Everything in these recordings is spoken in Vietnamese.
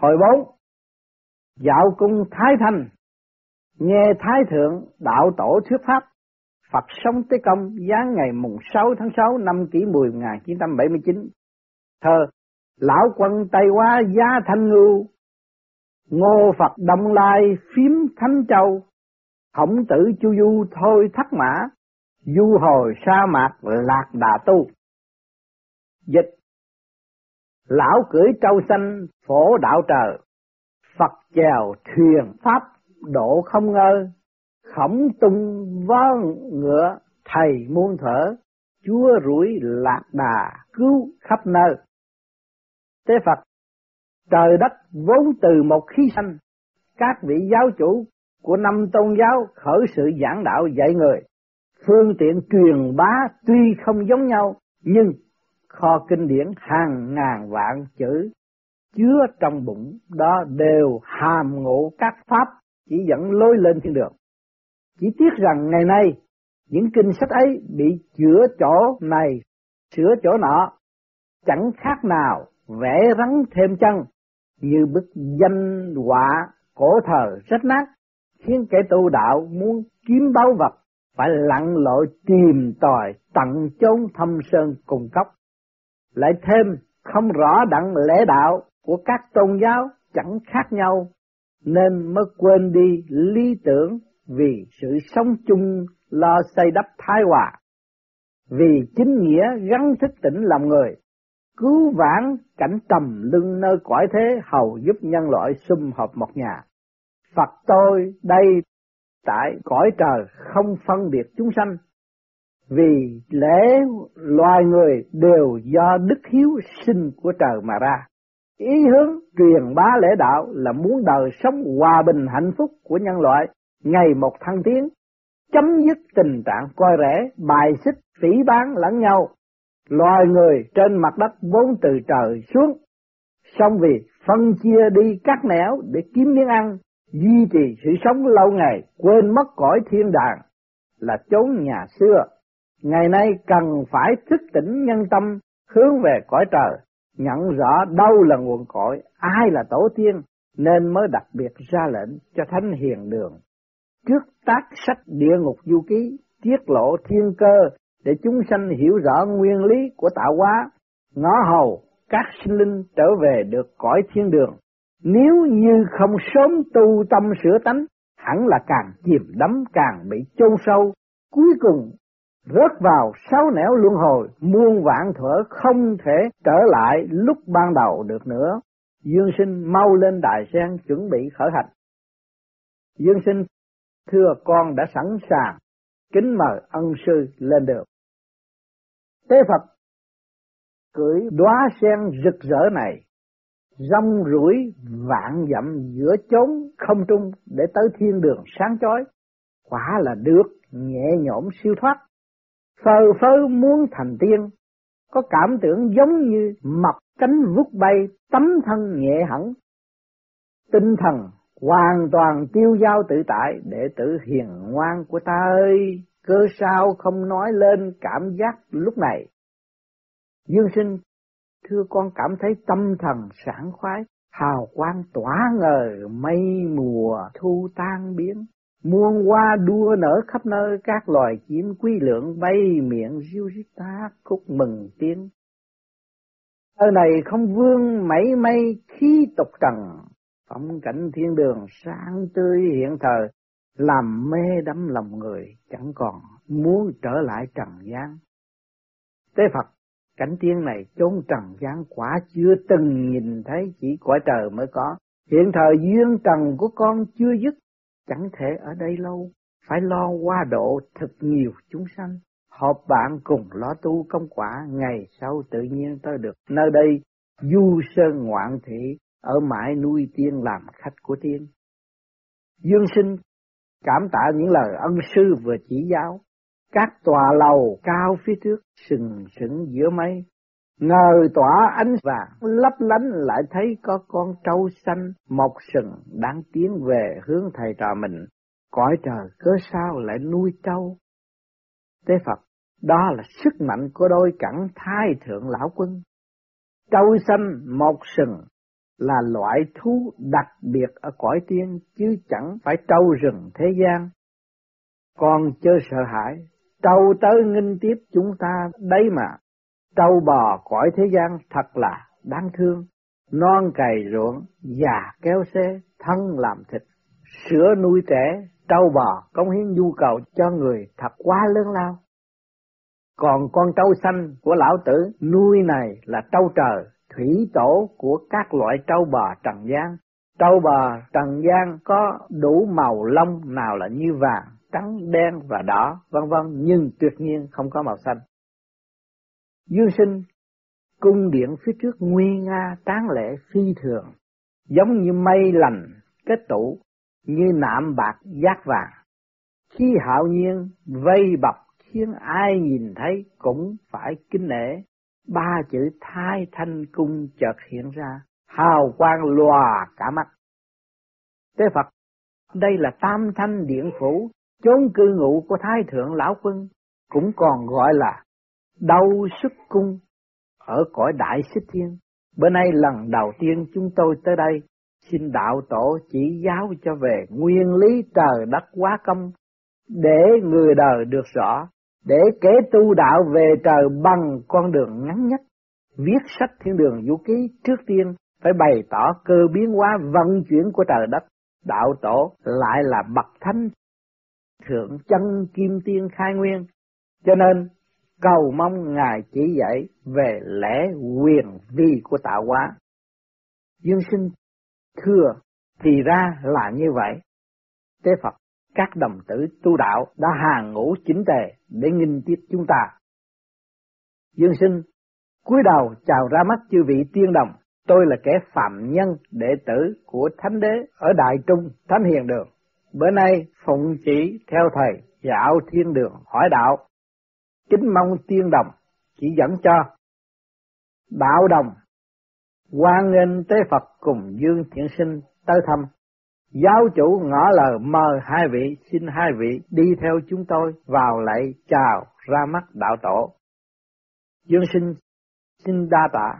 Hồi bốn, dạo cung Thái Thanh, nghe Thái Thượng Đạo Tổ thuyết pháp, Phật sống tới công giáng ngày mùng 6 tháng 6 năm kỷ 10 1979. Thơ, Lão quân Tây Hoa Gia Thanh Ngưu, Ngô Phật Đông Lai Phím Thánh Châu, Khổng tử Chu Du Thôi Thắt Mã, Du hồi sa mạc lạc đà tu. Dịch Lão cưỡi trâu xanh phổ đạo trời, Phật chèo thuyền pháp độ không ngơ, khổng tung vó ngựa thầy muôn thở, chúa rủi lạc đà cứu khắp nơi. thế Phật, trời đất vốn từ một khí sanh, các vị giáo chủ của năm tôn giáo khởi sự giảng đạo dạy người. Phương tiện truyền bá tuy không giống nhau, nhưng kho kinh điển hàng ngàn vạn chữ chứa trong bụng đó đều hàm ngộ các pháp chỉ dẫn lối lên thiên đường. Chỉ tiếc rằng ngày nay những kinh sách ấy bị chữa chỗ này, sửa chỗ nọ, chẳng khác nào vẽ rắn thêm chân như bức danh họa cổ thờ rách nát khiến kẻ tu đạo muốn kiếm báu vật phải lặn lội tìm tòi tận chốn thâm sơn cùng cốc lại thêm không rõ đặng lễ đạo của các tôn giáo chẳng khác nhau, nên mới quên đi lý tưởng vì sự sống chung lo xây đắp thái hòa, vì chính nghĩa gắn thức tỉnh lòng người, cứu vãn cảnh trầm lưng nơi cõi thế hầu giúp nhân loại sum họp một nhà. Phật tôi đây tại cõi trời không phân biệt chúng sanh vì lẽ loài người đều do đức hiếu sinh của trời mà ra. Ý hướng truyền bá lễ đạo là muốn đời sống hòa bình hạnh phúc của nhân loại ngày một thăng tiến, chấm dứt tình trạng coi rẻ, bài xích, phỉ bán lẫn nhau. Loài người trên mặt đất vốn từ trời xuống, song vì phân chia đi các nẻo để kiếm miếng ăn, duy trì sự sống lâu ngày, quên mất cõi thiên đàng là chốn nhà xưa Ngày nay cần phải thức tỉnh nhân tâm hướng về cõi trời, nhận rõ đâu là nguồn cội, ai là tổ tiên, nên mới đặc biệt ra lệnh cho Thánh Hiền Đường. Trước tác sách địa ngục du ký, tiết lộ thiên cơ để chúng sanh hiểu rõ nguyên lý của tạo hóa, ngõ hầu các sinh linh trở về được cõi thiên đường. Nếu như không sớm tu tâm sửa tánh, hẳn là càng chìm đắm càng bị chôn sâu, cuối cùng rớt vào sáu nẻo luân hồi, muôn vạn thuở không thể trở lại lúc ban đầu được nữa. Dương sinh mau lên đại sen chuẩn bị khởi hành. Dương sinh thưa con đã sẵn sàng, kính mời ân sư lên đường. Tế Phật cưỡi đóa sen rực rỡ này, rong rủi vạn dặm giữa chốn không trung để tới thiên đường sáng chói, quả là được nhẹ nhõm siêu thoát phờ phơ muốn thành tiên, có cảm tưởng giống như mập cánh vút bay tấm thân nhẹ hẳn. Tinh thần hoàn toàn tiêu giao tự tại để tự hiền ngoan của ta ơi, cơ sao không nói lên cảm giác lúc này. Dương sinh, thưa con cảm thấy tâm thần sảng khoái, hào quang tỏa ngời mây mùa thu tan biến. Muôn hoa đua nở khắp nơi các loài chim quý lượng bay miệng riêu rít ta khúc mừng tiếng. Ở này không vương mảy may khí tục trần, phong cảnh thiên đường sáng tươi hiện thời, làm mê đắm lòng người chẳng còn muốn trở lại trần gian. Tế Phật, cảnh tiên này chốn trần gian quả chưa từng nhìn thấy chỉ cõi trời mới có. Hiện thời duyên trần của con chưa dứt, chẳng thể ở đây lâu, phải lo qua độ thật nhiều chúng sanh, họp bạn cùng lo tu công quả, ngày sau tự nhiên tới được. Nơi đây, du sơn ngoạn thị, ở mãi nuôi tiên làm khách của tiên. Dương sinh cảm tạ những lời ân sư vừa chỉ giáo, các tòa lầu cao phía trước sừng sững giữa mây, ngời tỏa ánh vàng lấp lánh lại thấy có con trâu xanh mọc sừng đang tiến về hướng thầy trò mình cõi trời cớ sao lại nuôi trâu tế phật đó là sức mạnh của đôi cẳng thai thượng lão quân trâu xanh mọc sừng là loại thú đặc biệt ở cõi tiên chứ chẳng phải trâu rừng thế gian. Còn chớ sợ hãi, trâu tới nghinh tiếp chúng ta đấy mà. Trâu bò cõi thế gian thật là đáng thương, non cày ruộng, già kéo xe, thân làm thịt, sữa nuôi trẻ, trâu bò cống hiến nhu cầu cho người thật quá lớn lao. Còn con trâu xanh của lão tử nuôi này là trâu trời, thủy tổ của các loại trâu bò trần gian. Trâu bò trần gian có đủ màu lông nào là như vàng, trắng, đen và đỏ, vân vân nhưng tuyệt nhiên không có màu xanh dư sinh, cung điện phía trước nguy nga tán lệ phi thường, giống như mây lành kết tụ, như nạm bạc giác vàng. Khi hạo nhiên vây bọc khiến ai nhìn thấy cũng phải kính nể. Ba chữ thái thanh cung chợt hiện ra, hào quang lòa cả mắt. thế Phật, đây là tam thanh điện phủ, chốn cư ngụ của Thái Thượng Lão Quân, cũng còn gọi là đau sức cung ở cõi đại xích thiên. Bữa nay lần đầu tiên chúng tôi tới đây, xin đạo tổ chỉ giáo cho về nguyên lý trời đất quá công, để người đời được rõ, để kể tu đạo về trời bằng con đường ngắn nhất. Viết sách thiên đường vũ ký trước tiên phải bày tỏ cơ biến hóa vận chuyển của trời đất. Đạo tổ lại là bậc thánh thượng chân kim tiên khai nguyên. Cho nên cầu mong Ngài chỉ dạy về lẽ quyền vi của tạo hóa. Dương sinh thưa thì ra là như vậy. Tế Phật, các đồng tử tu đạo đã hàng ngũ chính tề để nghinh tiếp chúng ta. Dương sinh, cúi đầu chào ra mắt chư vị tiên đồng, tôi là kẻ phạm nhân đệ tử của Thánh Đế ở Đại Trung, Thánh Hiền Đường. Bữa nay phụng chỉ theo thầy dạo thiên đường hỏi đạo, kính mong tiên đồng chỉ dẫn cho. Đạo đồng, quan nghênh tế Phật cùng Dương Thiện Sinh tới thăm. Giáo chủ ngõ lời mời hai vị, xin hai vị đi theo chúng tôi vào lại chào ra mắt đạo tổ. Dương sinh xin đa tạ.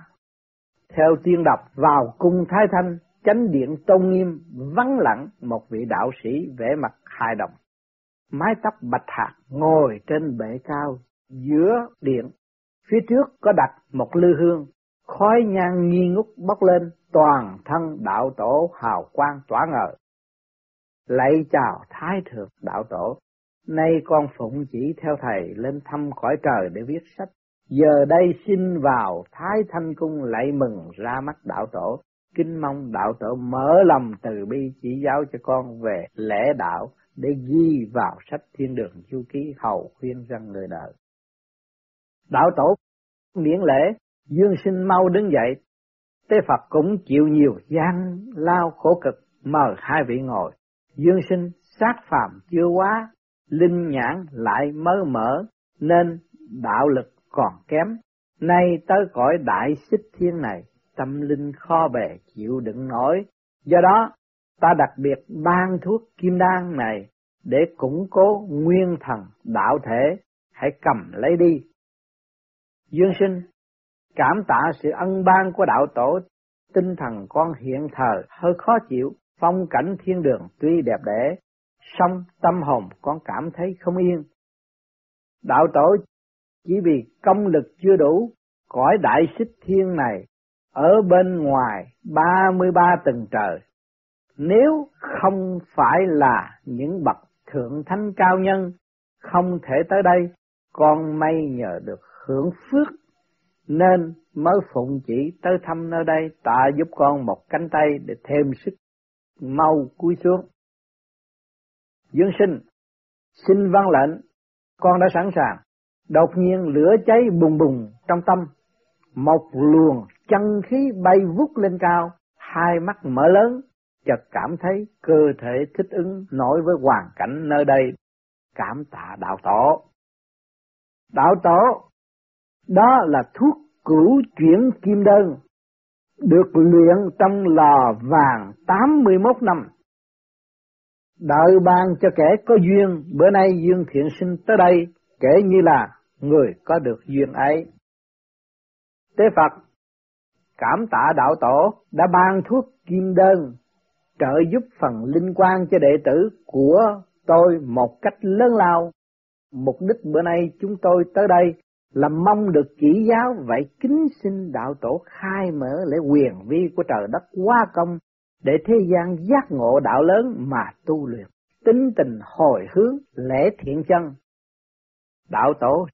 Theo tiên đọc vào cung Thái Thanh, chánh điện tôn nghiêm, vắng lặng một vị đạo sĩ vẻ mặt hài đồng. Mái tóc bạch hạt ngồi trên bệ cao giữa điện. Phía trước có đặt một lư hương, khói nhang nghi ngút bốc lên, toàn thân đạo tổ hào quang tỏa ngời. Lạy chào Thái Thượng Đạo Tổ, nay con phụng chỉ theo Thầy lên thăm cõi trời để viết sách. Giờ đây xin vào Thái Thanh Cung lạy mừng ra mắt Đạo Tổ, kính mong Đạo Tổ mở lòng từ bi chỉ giáo cho con về lễ đạo để ghi vào sách thiên đường chu ký hầu khuyên rằng người đời. Đạo Tổ miễn lễ, dương sinh mau đứng dậy, Tế Phật cũng chịu nhiều gian lao khổ cực, mời hai vị ngồi. Dương sinh sát phàm chưa quá, linh nhãn lại mơ mở, nên đạo lực còn kém. Nay tới cõi đại xích thiên này, tâm linh kho bề chịu đựng nổi. Do đó, ta đặc biệt ban thuốc kim đan này để củng cố nguyên thần đạo thể, hãy cầm lấy đi. Dương sinh, cảm tạ sự ân ban của đạo tổ, tinh thần con hiện thờ hơi khó chịu, phong cảnh thiên đường tuy đẹp đẽ, song tâm hồn con cảm thấy không yên. Đạo tổ chỉ vì công lực chưa đủ, cõi đại xích thiên này ở bên ngoài ba mươi ba tầng trời. Nếu không phải là những bậc thượng thánh cao nhân, không thể tới đây, con may nhờ được hưởng phước, nên mới phụng chỉ tới thăm nơi đây, tạ giúp con một cánh tay để thêm sức mau cúi xuống. Dương sinh, xin văn lệnh, con đã sẵn sàng. Đột nhiên lửa cháy bùng bùng trong tâm, một luồng chân khí bay vút lên cao, hai mắt mở lớn, chợt cảm thấy cơ thể thích ứng nổi với hoàn cảnh nơi đây, cảm tạ đạo tổ. Đạo tổ, đó là thuốc cửu chuyển kim đơn được luyện trong lò vàng 81 năm. Đợi ban cho kẻ có duyên, bữa nay duyên Thiện Sinh tới đây, kể như là người có được duyên ấy. Tế Phật, cảm tạ đạo tổ đã ban thuốc kim đơn trợ giúp phần linh quan cho đệ tử của tôi một cách lớn lao. Mục đích bữa nay chúng tôi tới đây là mong được chỉ giáo vậy kính xin đạo tổ khai mở lễ quyền vi của trời đất quá công để thế gian giác ngộ đạo lớn mà tu luyện, tính tình hồi hướng, lễ thiện chân. Đạo tổ,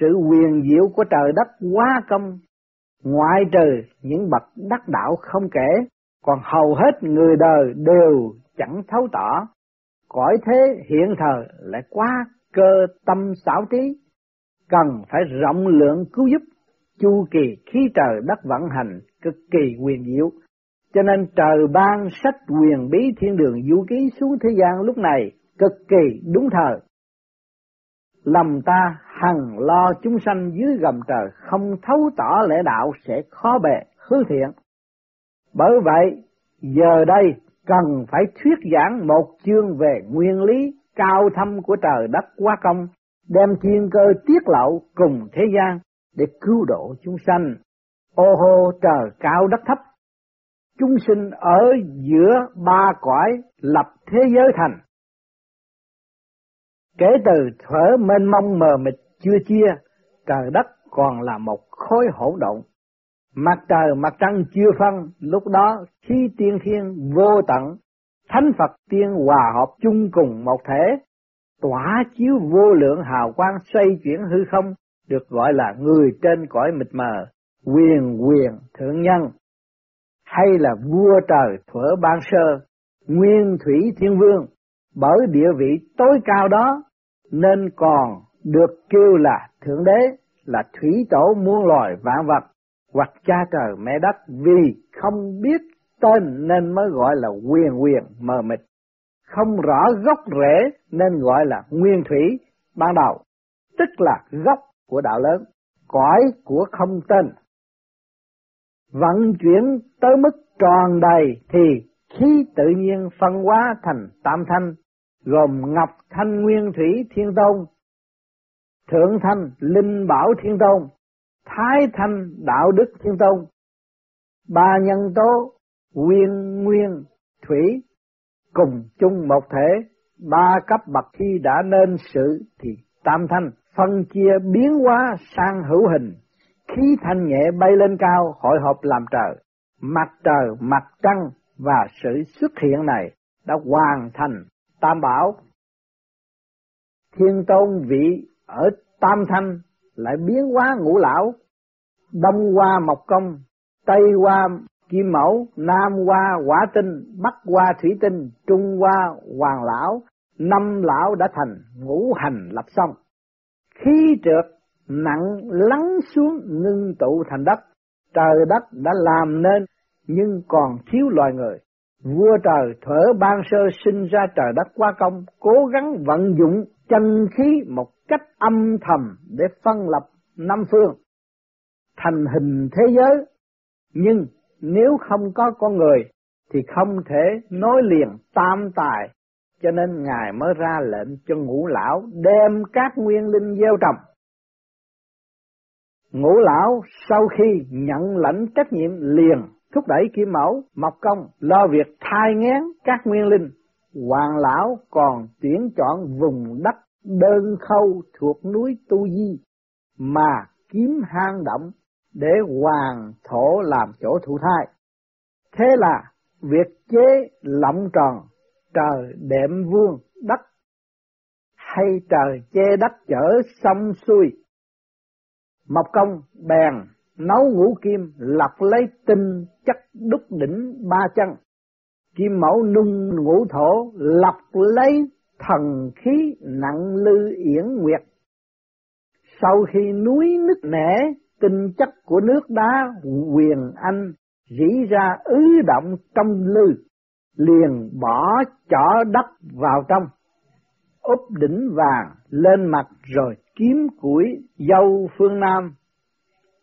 sự quyền diệu của trời đất quá công, ngoại trừ những bậc đắc đạo không kể, còn hầu hết người đời đều chẳng thấu tỏ, cõi thế hiện thời lại quá cơ tâm xảo trí, cần phải rộng lượng cứu giúp, chu kỳ khí trời đất vận hành cực kỳ quyền diệu, cho nên trời ban sách quyền bí thiên đường vũ ký xuống thế gian lúc này cực kỳ đúng thời. Lầm ta hằng lo chúng sanh dưới gầm trời không thấu tỏ lẽ đạo sẽ khó bề hư thiện. Bởi vậy, giờ đây cần phải thuyết giảng một chương về nguyên lý cao thâm của trời đất quá công, đem thiên cơ tiết lộ cùng thế gian để cứu độ chúng sanh. Ô hô trời cao đất thấp, chúng sinh ở giữa ba cõi lập thế giới thành. Kể từ thở mênh mông mờ mịt chưa chia, trời đất còn là một khối hỗn độn. Mặt trời mặt trăng chưa phân, lúc đó khi tiên thiên vô tận, thánh Phật tiên hòa hợp chung cùng một thể, tỏa chiếu vô lượng hào quang xoay chuyển hư không, được gọi là người trên cõi mịt mờ, quyền quyền thượng nhân hay là vua trời thuở ban sơ, nguyên thủy thiên vương, bởi địa vị tối cao đó nên còn được kêu là thượng đế, là thủy tổ muôn loài vạn vật, hoặc cha trời mẹ đất vì không biết tên nên mới gọi là quyền quyền mờ mịt, không rõ gốc rễ nên gọi là nguyên thủy ban đầu, tức là gốc của đạo lớn, cõi của không tên. Vận chuyển tới mức tròn đầy thì khí tự nhiên phân hóa thành tam thanh, gồm Ngọc Thanh Nguyên Thủy Thiên Tôn, Thượng Thanh Linh Bảo Thiên Tôn, Thái Thanh Đạo Đức Thiên Tôn, ba nhân tố Nguyên Nguyên Thủy cùng chung một thể, ba cấp bậc khi đã nên sự thì tam thanh phân chia biến hóa sang hữu hình. Khí thanh nhẹ bay lên cao hội họp làm trời, mặt trời, mặt trăng và sự xuất hiện này đã hoàn thành tam bảo. Thiên tôn vị ở tam thanh lại biến hóa ngũ lão, đông qua mộc công, tây qua kim mẫu, nam qua quả tinh, bắc qua thủy tinh, trung qua hoàng lão, năm lão đã thành ngũ hành lập xong. Khí trượt nặng lắng xuống ngưng tụ thành đất, trời đất đã làm nên nhưng còn thiếu loài người. Vua trời thở ban sơ sinh ra trời đất qua công, cố gắng vận dụng chân khí một cách âm thầm để phân lập năm phương, thành hình thế giới. Nhưng nếu không có con người thì không thể nối liền tam tài, cho nên Ngài mới ra lệnh cho ngũ lão đem các nguyên linh gieo trồng Ngũ lão sau khi nhận lãnh trách nhiệm liền thúc đẩy kim mẫu, mộc công lo việc thai ngén các nguyên linh. Hoàng lão còn tuyển chọn vùng đất đơn khâu thuộc núi Tu Di mà kiếm hang động để hoàng thổ làm chỗ thụ thai. Thế là việc chế lộng tròn trời đệm vương đất hay trời che đất chở sông xuôi Mộc công bèn nấu ngũ kim lọc lấy tinh chất đúc đỉnh ba chân. Kim mẫu nung ngũ thổ lọc lấy thần khí nặng lư yển nguyệt. Sau khi núi nứt nẻ tinh chất của nước đá quyền anh rỉ ra ứ động trong lư, liền bỏ chỏ đất vào trong, úp đỉnh vàng lên mặt rồi kiếm củi dâu phương Nam,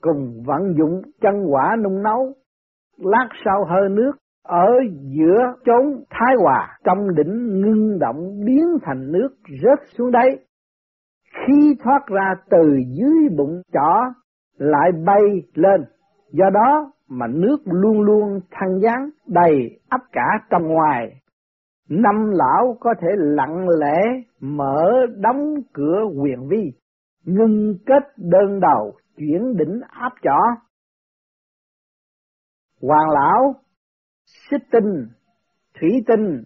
cùng vận dụng chân quả nung nấu, lát sau hơi nước ở giữa chốn thái hòa trong đỉnh ngưng động biến thành nước rớt xuống đáy. Khi thoát ra từ dưới bụng chỏ lại bay lên, Do đó mà nước luôn luôn thăng giáng đầy ấp cả trong ngoài. Năm lão có thể lặng lẽ mở đóng cửa quyền vi, ngưng kết đơn đầu chuyển đỉnh áp chỏ. Hoàng lão, xích tinh, thủy tinh,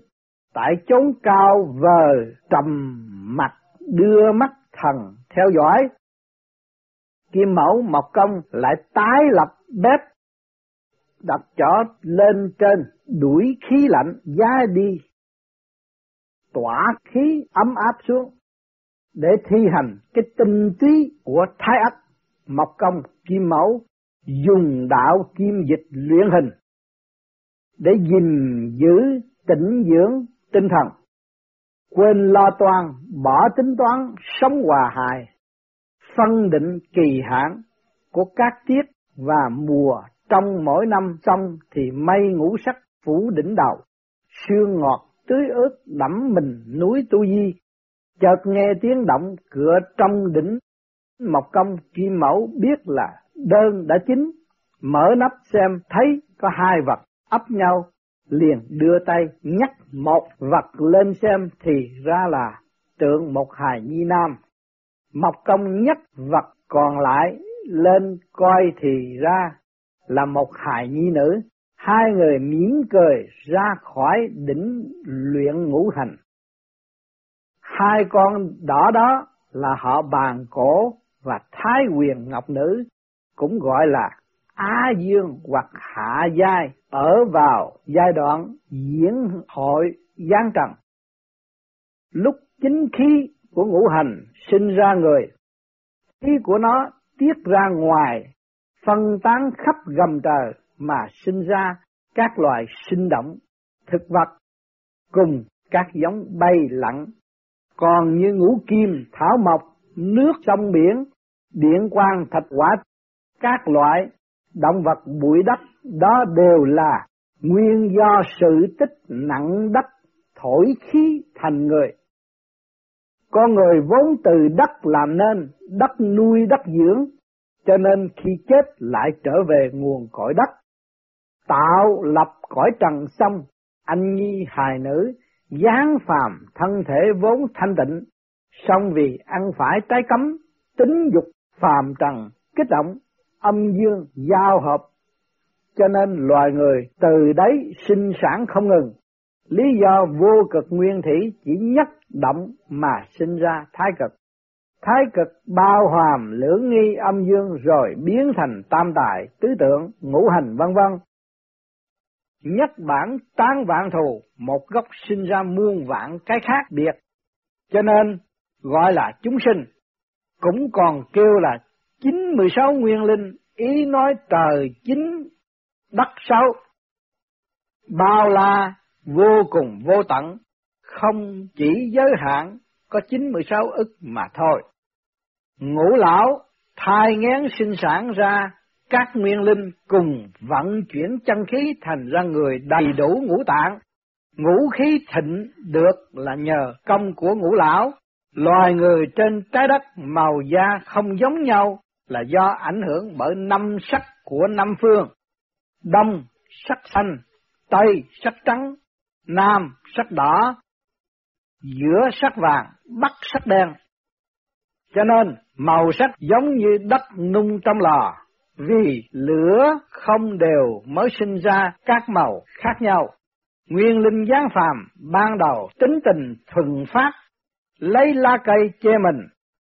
tại chốn cao vờ trầm mặt đưa mắt thần theo dõi. Kim mẫu mộc công lại tái lập bếp, đặt chó lên trên, đuổi khí lạnh, giá đi. Tỏa khí ấm áp xuống để thi hành cái tinh túy của thái ất. Mộc công, kim mẫu dùng đạo kim dịch luyện hình để gìn giữ tĩnh dưỡng tinh thần, quên lo toan, bỏ tính toán, sống hòa hài phân định kỳ hạn của các tiết và mùa trong mỗi năm trong thì mây ngũ sắc phủ đỉnh đầu. Sương ngọt tưới ướt đẫm mình núi tu di. Chợt nghe tiếng động cửa trong đỉnh. Mộc công kim mẫu biết là đơn đã chín. Mở nắp xem thấy có hai vật ấp nhau. Liền đưa tay nhắc một vật lên xem thì ra là tượng một hài nhi nam mộc công nhất vật còn lại lên coi thì ra là một hài nhi nữ hai người mỉm cười ra khỏi đỉnh luyện ngũ hành hai con đỏ đó là họ bàn cổ và thái quyền ngọc nữ, cũng gọi là Á Dương hoặc Hạ Giai, ở vào giai đoạn diễn hội gian trần. Lúc chính khí của ngũ hành sinh ra người, khí của nó tiết ra ngoài, phân tán khắp gầm trời mà sinh ra các loài sinh động, thực vật cùng các giống bay lặn. Còn như ngũ kim, thảo mộc, nước sông biển, điện quang thạch quả, các loại động vật bụi đất đó đều là nguyên do sự tích nặng đất thổi khí thành người. Con người vốn từ đất làm nên, đất nuôi đất dưỡng, cho nên khi chết lại trở về nguồn cõi đất. Tạo lập cõi trần xong, anh nhi hài nữ, giáng phàm thân thể vốn thanh tịnh, song vì ăn phải trái cấm, tính dục phàm trần kích động, âm dương giao hợp, cho nên loài người từ đấy sinh sản không ngừng. Lý do vô cực nguyên thủy chỉ nhất động mà sinh ra thái cực. Thái cực bao hàm lưỡng nghi âm dương rồi biến thành tam tài, tứ tượng, ngũ hành vân vân. Nhất bản tán vạn thù, một gốc sinh ra muôn vạn cái khác biệt. Cho nên gọi là chúng sinh, cũng còn kêu là chín mười sáu nguyên linh, ý nói trời chín đất sáu. Bao la vô cùng vô tận, không chỉ giới hạn có chín mười sáu ức mà thôi. Ngũ lão thai ngén sinh sản ra các nguyên linh cùng vận chuyển chân khí thành ra người đầy đủ ngũ tạng. Ngũ khí thịnh được là nhờ công của ngũ lão. Loài người trên trái đất màu da không giống nhau là do ảnh hưởng bởi năm sắc của năm phương. Đông sắc xanh, Tây sắc trắng, Nam sắc đỏ, giữa sắc vàng, Bắc sắc đen. Cho nên màu sắc giống như đất nung trong lò, vì lửa không đều mới sinh ra các màu khác nhau. Nguyên linh giáng phàm ban đầu tính tình thuần phát, lấy lá cây che mình,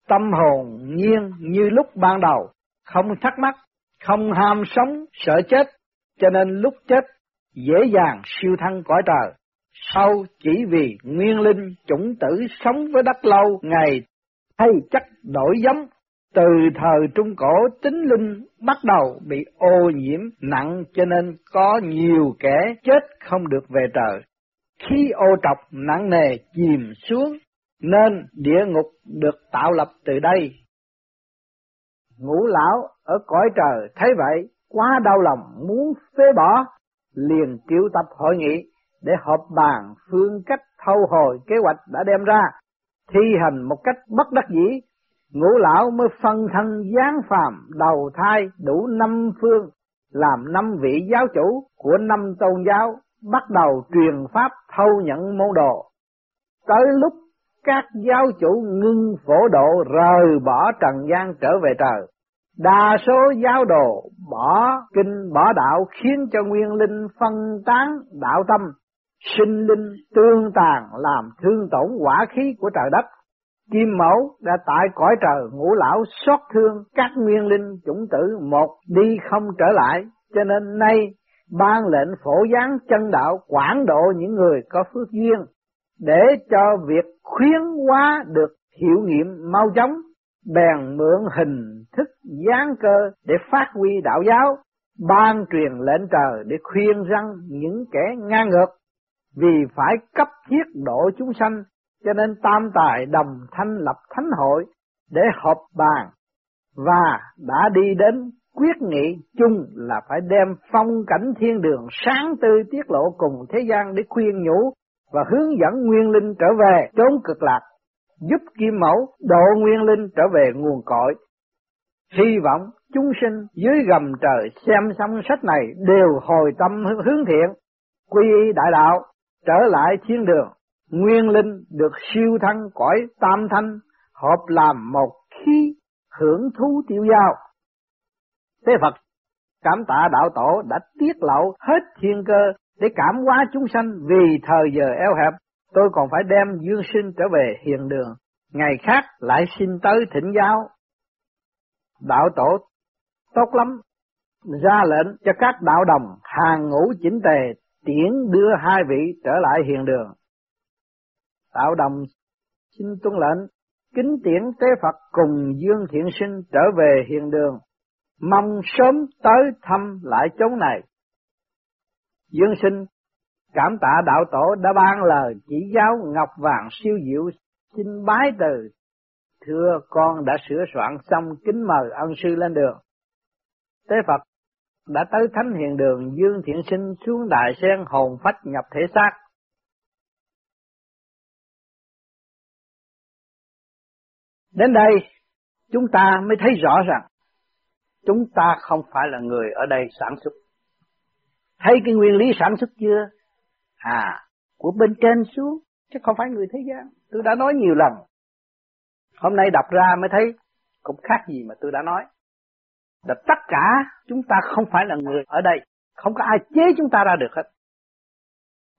tâm hồn nhiên như lúc ban đầu, không thắc mắc, không ham sống, sợ chết, cho nên lúc chết dễ dàng siêu thăng cõi trời thâu chỉ vì nguyên linh chủng tử sống với đất lâu, ngày hay chắc đổi giống từ thời Trung Cổ, tính linh bắt đầu bị ô nhiễm nặng cho nên có nhiều kẻ chết không được về trời. Khi ô trọc nặng nề chìm xuống, nên địa ngục được tạo lập từ đây. Ngũ lão ở cõi trời thấy vậy, quá đau lòng, muốn phế bỏ, liền triệu tập hội nghị để họp bàn phương cách thâu hồi kế hoạch đã đem ra thi hành một cách bất đắc dĩ ngũ lão mới phân thân gián phàm đầu thai đủ năm phương làm năm vị giáo chủ của năm tôn giáo bắt đầu truyền pháp thâu nhận môn đồ. Tới lúc các giáo chủ ngưng phổ độ rời bỏ trần gian trở về trời. Đa số giáo đồ bỏ kinh bỏ đạo khiến cho nguyên linh phân tán đạo tâm, sinh linh tương tàn làm thương tổn quả khí của trời đất. Kim mẫu đã tại cõi trời ngũ lão xót thương các nguyên linh chủng tử một đi không trở lại, cho nên nay ban lệnh phổ giáng chân đạo quản độ những người có phước duyên để cho việc khuyến hóa được hiệu nghiệm mau chóng bèn mượn hình thức gián cơ để phát huy đạo giáo ban truyền lệnh trời để khuyên răng những kẻ ngang ngược vì phải cấp thiết độ chúng sanh cho nên tam tài đồng thanh lập thánh hội để họp bàn và đã đi đến quyết nghị chung là phải đem phong cảnh thiên đường sáng tươi tiết lộ cùng thế gian để khuyên nhủ và hướng dẫn nguyên linh trở về chốn cực lạc, giúp kim mẫu độ nguyên linh trở về nguồn cội. Hy vọng chúng sinh dưới gầm trời xem xong sách này đều hồi tâm hướng thiện, quy y đại đạo, trở lại thiên đường, nguyên linh được siêu thăng cõi tam thanh, hợp làm một khí hưởng thú tiêu giao. Thế Phật cảm tạ đạo tổ đã tiết lộ hết thiên cơ để cảm hóa chúng sanh vì thời giờ eo hẹp, tôi còn phải đem dương sinh trở về hiền đường, ngày khác lại xin tới thỉnh giáo. Đạo tổ tốt lắm, ra lệnh cho các đạo đồng hàng ngũ chỉnh tề tiễn đưa hai vị trở lại hiền đường. tạo đồng xin tuân lệnh, kính tiễn tế Phật cùng Dương Thiện Sinh trở về hiền đường, mong sớm tới thăm lại chốn này. Dương sinh cảm tạ đạo tổ đã ban lời chỉ giáo ngọc vàng siêu diệu xin bái từ thưa con đã sửa soạn xong kính mời ân sư lên đường tế phật đã tới thánh hiền đường dương thiện sinh xuống đại sen hồn phách nhập thể xác. Đến đây, chúng ta mới thấy rõ rằng chúng ta không phải là người ở đây sản xuất. Thấy cái nguyên lý sản xuất chưa? À của bên trên xuống, chứ không phải người thế gian. Tôi đã nói nhiều lần. Hôm nay đọc ra mới thấy cũng khác gì mà tôi đã nói là tất cả chúng ta không phải là người ở đây. Không có ai chế chúng ta ra được hết.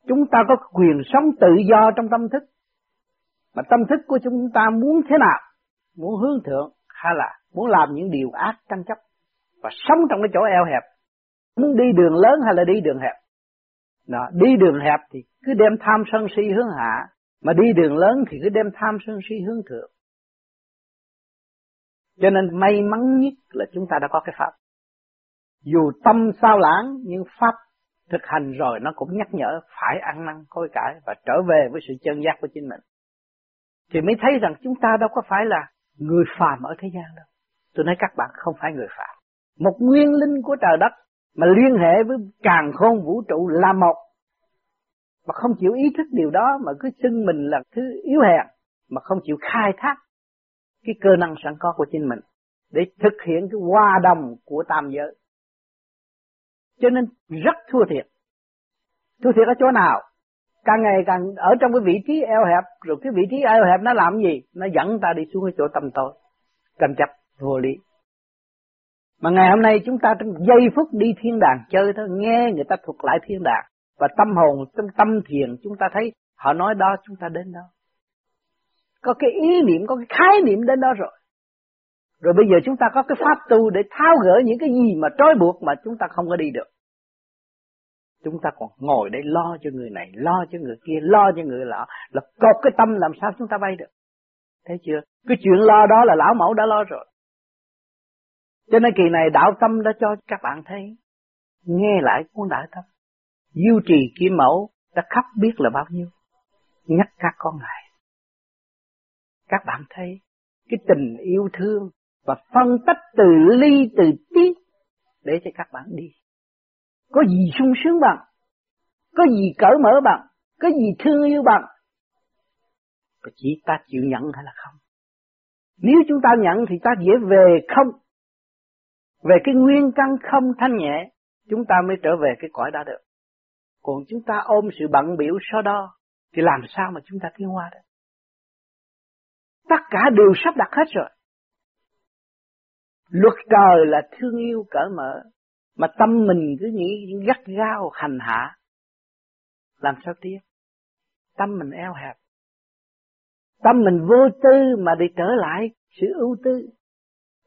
Chúng ta có quyền sống tự do trong tâm thức. Mà tâm thức của chúng ta muốn thế nào? Muốn hướng thượng hay là muốn làm những điều ác tranh chấp? Và sống trong cái chỗ eo hẹp. Muốn đi đường lớn hay là đi đường hẹp? Đó, đi đường hẹp thì cứ đem tham sân si hướng hạ. Mà đi đường lớn thì cứ đem tham sân si hướng thượng cho nên may mắn nhất là chúng ta đã có cái pháp. Dù tâm sao lãng, nhưng pháp thực hành rồi, nó cũng nhắc nhở phải ăn năn khôi cải và trở về với sự chân giác của chính mình. Thì mới thấy rằng chúng ta đâu có phải là người phàm ở thế gian đâu. Tôi nói các bạn không phải người phàm. Một nguyên linh của trời đất mà liên hệ với càng khôn vũ trụ là một. Mà không chịu ý thức điều đó mà cứ xưng mình là thứ yếu hèn, mà không chịu khai thác cái cơ năng sẵn có của chính mình để thực hiện cái hòa đồng của tam giới cho nên rất thua thiệt thua thiệt ở chỗ nào càng ngày càng ở trong cái vị trí eo hẹp rồi cái vị trí eo hẹp nó làm gì nó dẫn ta đi xuống cái chỗ tâm tối tranh chấp vô lý mà ngày hôm nay chúng ta trong giây phút đi thiên đàng chơi thôi, nghe người ta thuật lại thiên đàng. Và tâm hồn, trong tâm thiền chúng ta thấy họ nói đó chúng ta đến đó. Có cái ý niệm, có cái khái niệm đến đó rồi. Rồi bây giờ chúng ta có cái pháp tu để tháo gỡ những cái gì mà trói buộc mà chúng ta không có đi được. Chúng ta còn ngồi đây lo cho người này, lo cho người kia, lo cho người lọ. Là cột cái tâm làm sao chúng ta bay được. Thấy chưa? Cái chuyện lo đó là lão mẫu đã lo rồi. Cho nên kỳ này đạo tâm đã cho các bạn thấy, nghe lại cuốn đại tâm. Diêu trì kim mẫu đã khắp biết là bao nhiêu. Nhắc các con lại. Các bạn thấy cái tình yêu thương và phân tách từ ly từ tí để cho các bạn đi. Có gì sung sướng bằng, có gì cởi mở bằng, có gì thương yêu bằng. Có chỉ ta chịu nhận hay là không? Nếu chúng ta nhận thì ta dễ về không về cái nguyên căn không thanh nhẹ chúng ta mới trở về cái cõi đã được. Còn chúng ta ôm sự bận biểu so đo, thì làm sao mà chúng ta tiến hóa được? Tất cả đều sắp đặt hết rồi. Luật trời là thương yêu cởi mở, mà tâm mình cứ nghĩ gắt gao hành hạ. Làm sao tiếp? Tâm mình eo hẹp. Tâm mình vô tư mà đi trở lại sự ưu tư.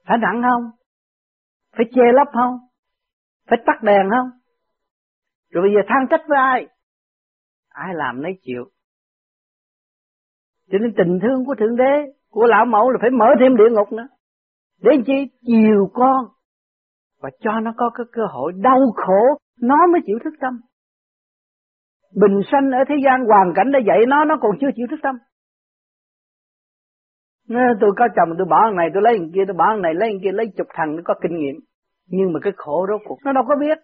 Phải nặng không? Phải che lấp không? Phải tắt đèn không? Rồi bây giờ than trách với ai? Ai làm nấy chịu. Cho nên tình thương của Thượng Đế, của Lão Mẫu là phải mở thêm địa ngục nữa. Để chi chiều con và cho nó có cái cơ hội đau khổ, nó mới chịu thức tâm. Bình sanh ở thế gian hoàn cảnh đã dạy nó, nó còn chưa chịu thức tâm. Tôi có chồng tôi bỏ này tôi lấy thằng kia tôi bỏ thằng này lấy thằng kia lấy chục thằng nó có kinh nghiệm nhưng mà cái khổ rốt cuộc nó đâu có biết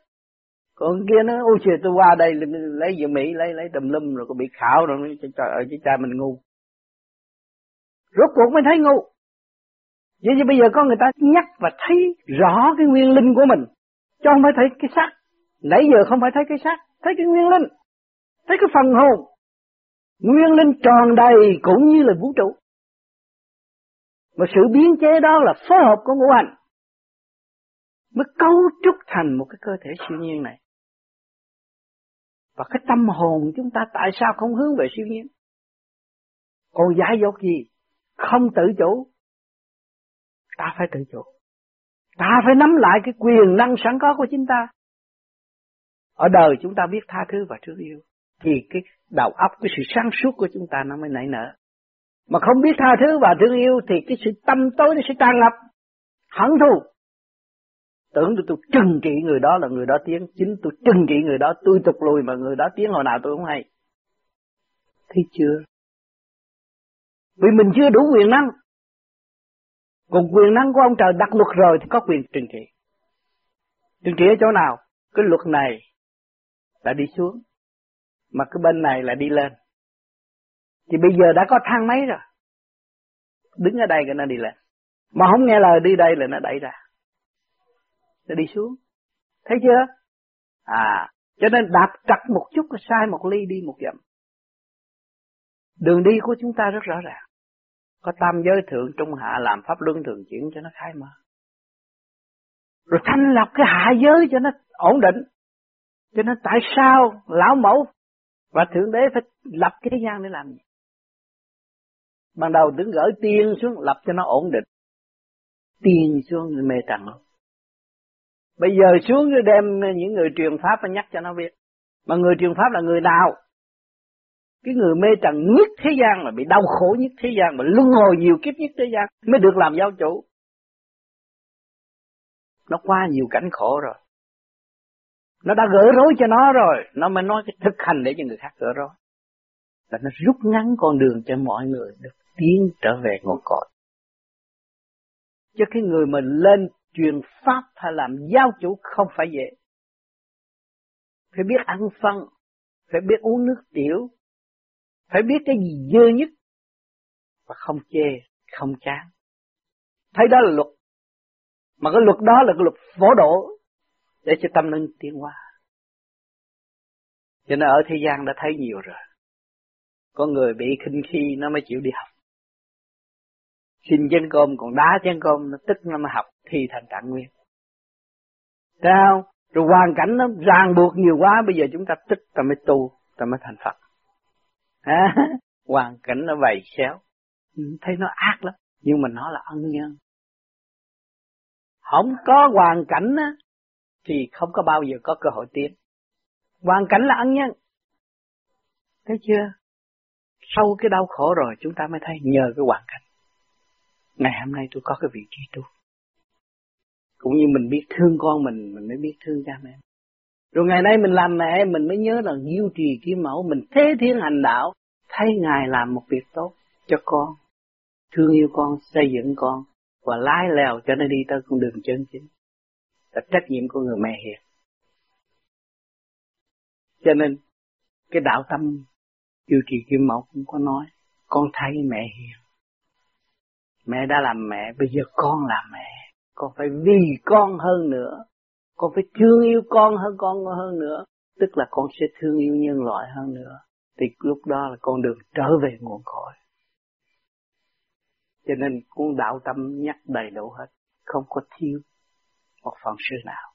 còn kia nó ôi trời tôi qua đây lấy vợ mỹ lấy lấy tùm lum rồi có bị khảo rồi trời ơi cha mình ngu rốt cuộc mới thấy ngu vậy thì bây giờ có người ta nhắc và thấy rõ cái nguyên linh của mình cho không phải thấy cái xác nãy giờ không phải thấy cái xác, thấy cái nguyên linh, thấy cái phần hồn nguyên linh tròn đầy cũng như là vũ trụ mà sự biến chế đó là phối hợp của ngũ hành, mới cấu trúc thành một cái cơ thể siêu nhiên này. Và cái tâm hồn chúng ta tại sao không hướng về siêu nhiên? Còn giải dột gì? Không tự chủ. Ta phải tự chủ. Ta phải nắm lại cái quyền năng sẵn có của chính ta. Ở đời chúng ta biết tha thứ và thương yêu. Thì cái đầu óc, cái sự sáng suốt của chúng ta nó mới nảy nở. Mà không biết tha thứ và thương yêu thì cái sự tâm tối nó sẽ tràn ngập. Hận thù, tưởng tôi, tôi trừng trị người đó là người đó tiến chính tôi trừng trị người đó tôi tục lùi mà người đó tiến hồi nào tôi không hay thấy chưa vì mình chưa đủ quyền năng. Còn quyền năng của ông trời đặt luật rồi thì có quyền trừng trị. Trừng trị ở chỗ nào? Cái luật này là đi xuống, mà cái bên này là đi lên. Thì bây giờ đã có thang máy rồi. Đứng ở đây cái nó đi lên. Mà không nghe lời đi đây là nó đẩy ra. Nó đi xuống. Thấy chưa? À cho nên đạp chặt một chút là sai một ly, đi một dặm đường đi của chúng ta rất rõ ràng. Có tam giới thượng, trung hạ làm pháp luân thường chuyển cho nó khai mở. Rồi thanh lọc cái hạ giới cho nó ổn định, cho nên tại sao lão mẫu và thượng đế phải lập cái thế gian để làm gì? Ban đầu đứng gửi tiên xuống lập cho nó ổn định. Tiên xuống mê trần luôn. Bây giờ xuống đem những người truyền pháp và nhắc cho nó biết. Mà người truyền pháp là người nào? Cái người mê trần nhất thế gian mà bị đau khổ nhất thế gian mà luân hồi nhiều kiếp nhất thế gian mới được làm giáo chủ. Nó qua nhiều cảnh khổ rồi. Nó đã gỡ rối cho nó rồi, nó mới nói cái thực hành để cho người khác gỡ rối. là nó rút ngắn con đường cho mọi người được tiến trở về nguồn cội. Cho cái người mà lên truyền pháp hay làm giáo chủ không phải dễ. Phải biết ăn phân, phải biết uống nước tiểu, phải biết cái gì dơ nhất và không chê, không chán. Thấy đó là luật. Mà cái luật đó là cái luật phổ độ để cho tâm linh tiến hóa. Cho nên ở thế gian đã thấy nhiều rồi. Có người bị khinh khi nó mới chịu đi học xin chén cơm còn đá chén cơm nó tức nó mới học thi thành trạng nguyên sao rồi hoàn cảnh nó ràng buộc nhiều quá bây giờ chúng ta tức ta mới tu ta mới thành phật à, hoàn cảnh nó vầy xéo. Ừ, thấy nó ác lắm. Nhưng mà nó là ân nhân. Không có hoàn cảnh á, thì không có bao giờ có cơ hội tiến. Hoàn cảnh là ân nhân. Thấy chưa? Sau cái đau khổ rồi chúng ta mới thấy nhờ cái hoàn cảnh. Ngày hôm nay tôi có cái vị trí tu. Cũng như mình biết thương con mình mình mới biết thương cha mẹ rồi ngày nay mình làm mẹ mình mới nhớ là duy trì kim mẫu mình thế thiên hành đạo thấy ngài làm một việc tốt cho con thương yêu con xây dựng con và lái lèo cho nó đi tới con đường chân chính là trách nhiệm của người mẹ hiền cho nên cái đạo tâm duy trì kim mẫu cũng có nói con thấy mẹ hiền Mẹ đã làm mẹ, bây giờ con làm mẹ. Con phải vì con hơn nữa con phải thương yêu con hơn con hơn nữa. Tức là con sẽ thương yêu nhân loại hơn nữa. Thì lúc đó là con đường trở về nguồn cội. Cho nên cuốn đạo tâm nhắc đầy đủ hết. Không có thiếu một phần sự nào.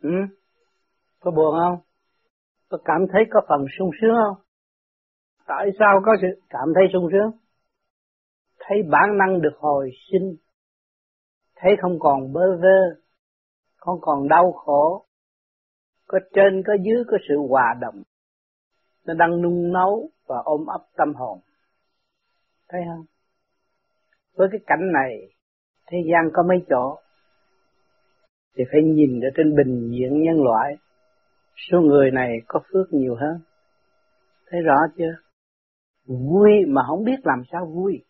Ừ? có buồn không? Có cảm thấy có phần sung sướng không? Tại sao có sự cảm thấy sung sướng? Thấy bản năng được hồi sinh, thấy không còn bơ vơ, không còn đau khổ, có trên, có dưới, có sự hòa đồng. Nó đang nung nấu và ôm ấp tâm hồn. Thấy không? Với cái cảnh này, thế gian có mấy chỗ thì phải nhìn ở trên bình diện nhân loại, số người này có phước nhiều hơn. Thấy rõ chưa? Vui mà không biết làm sao vui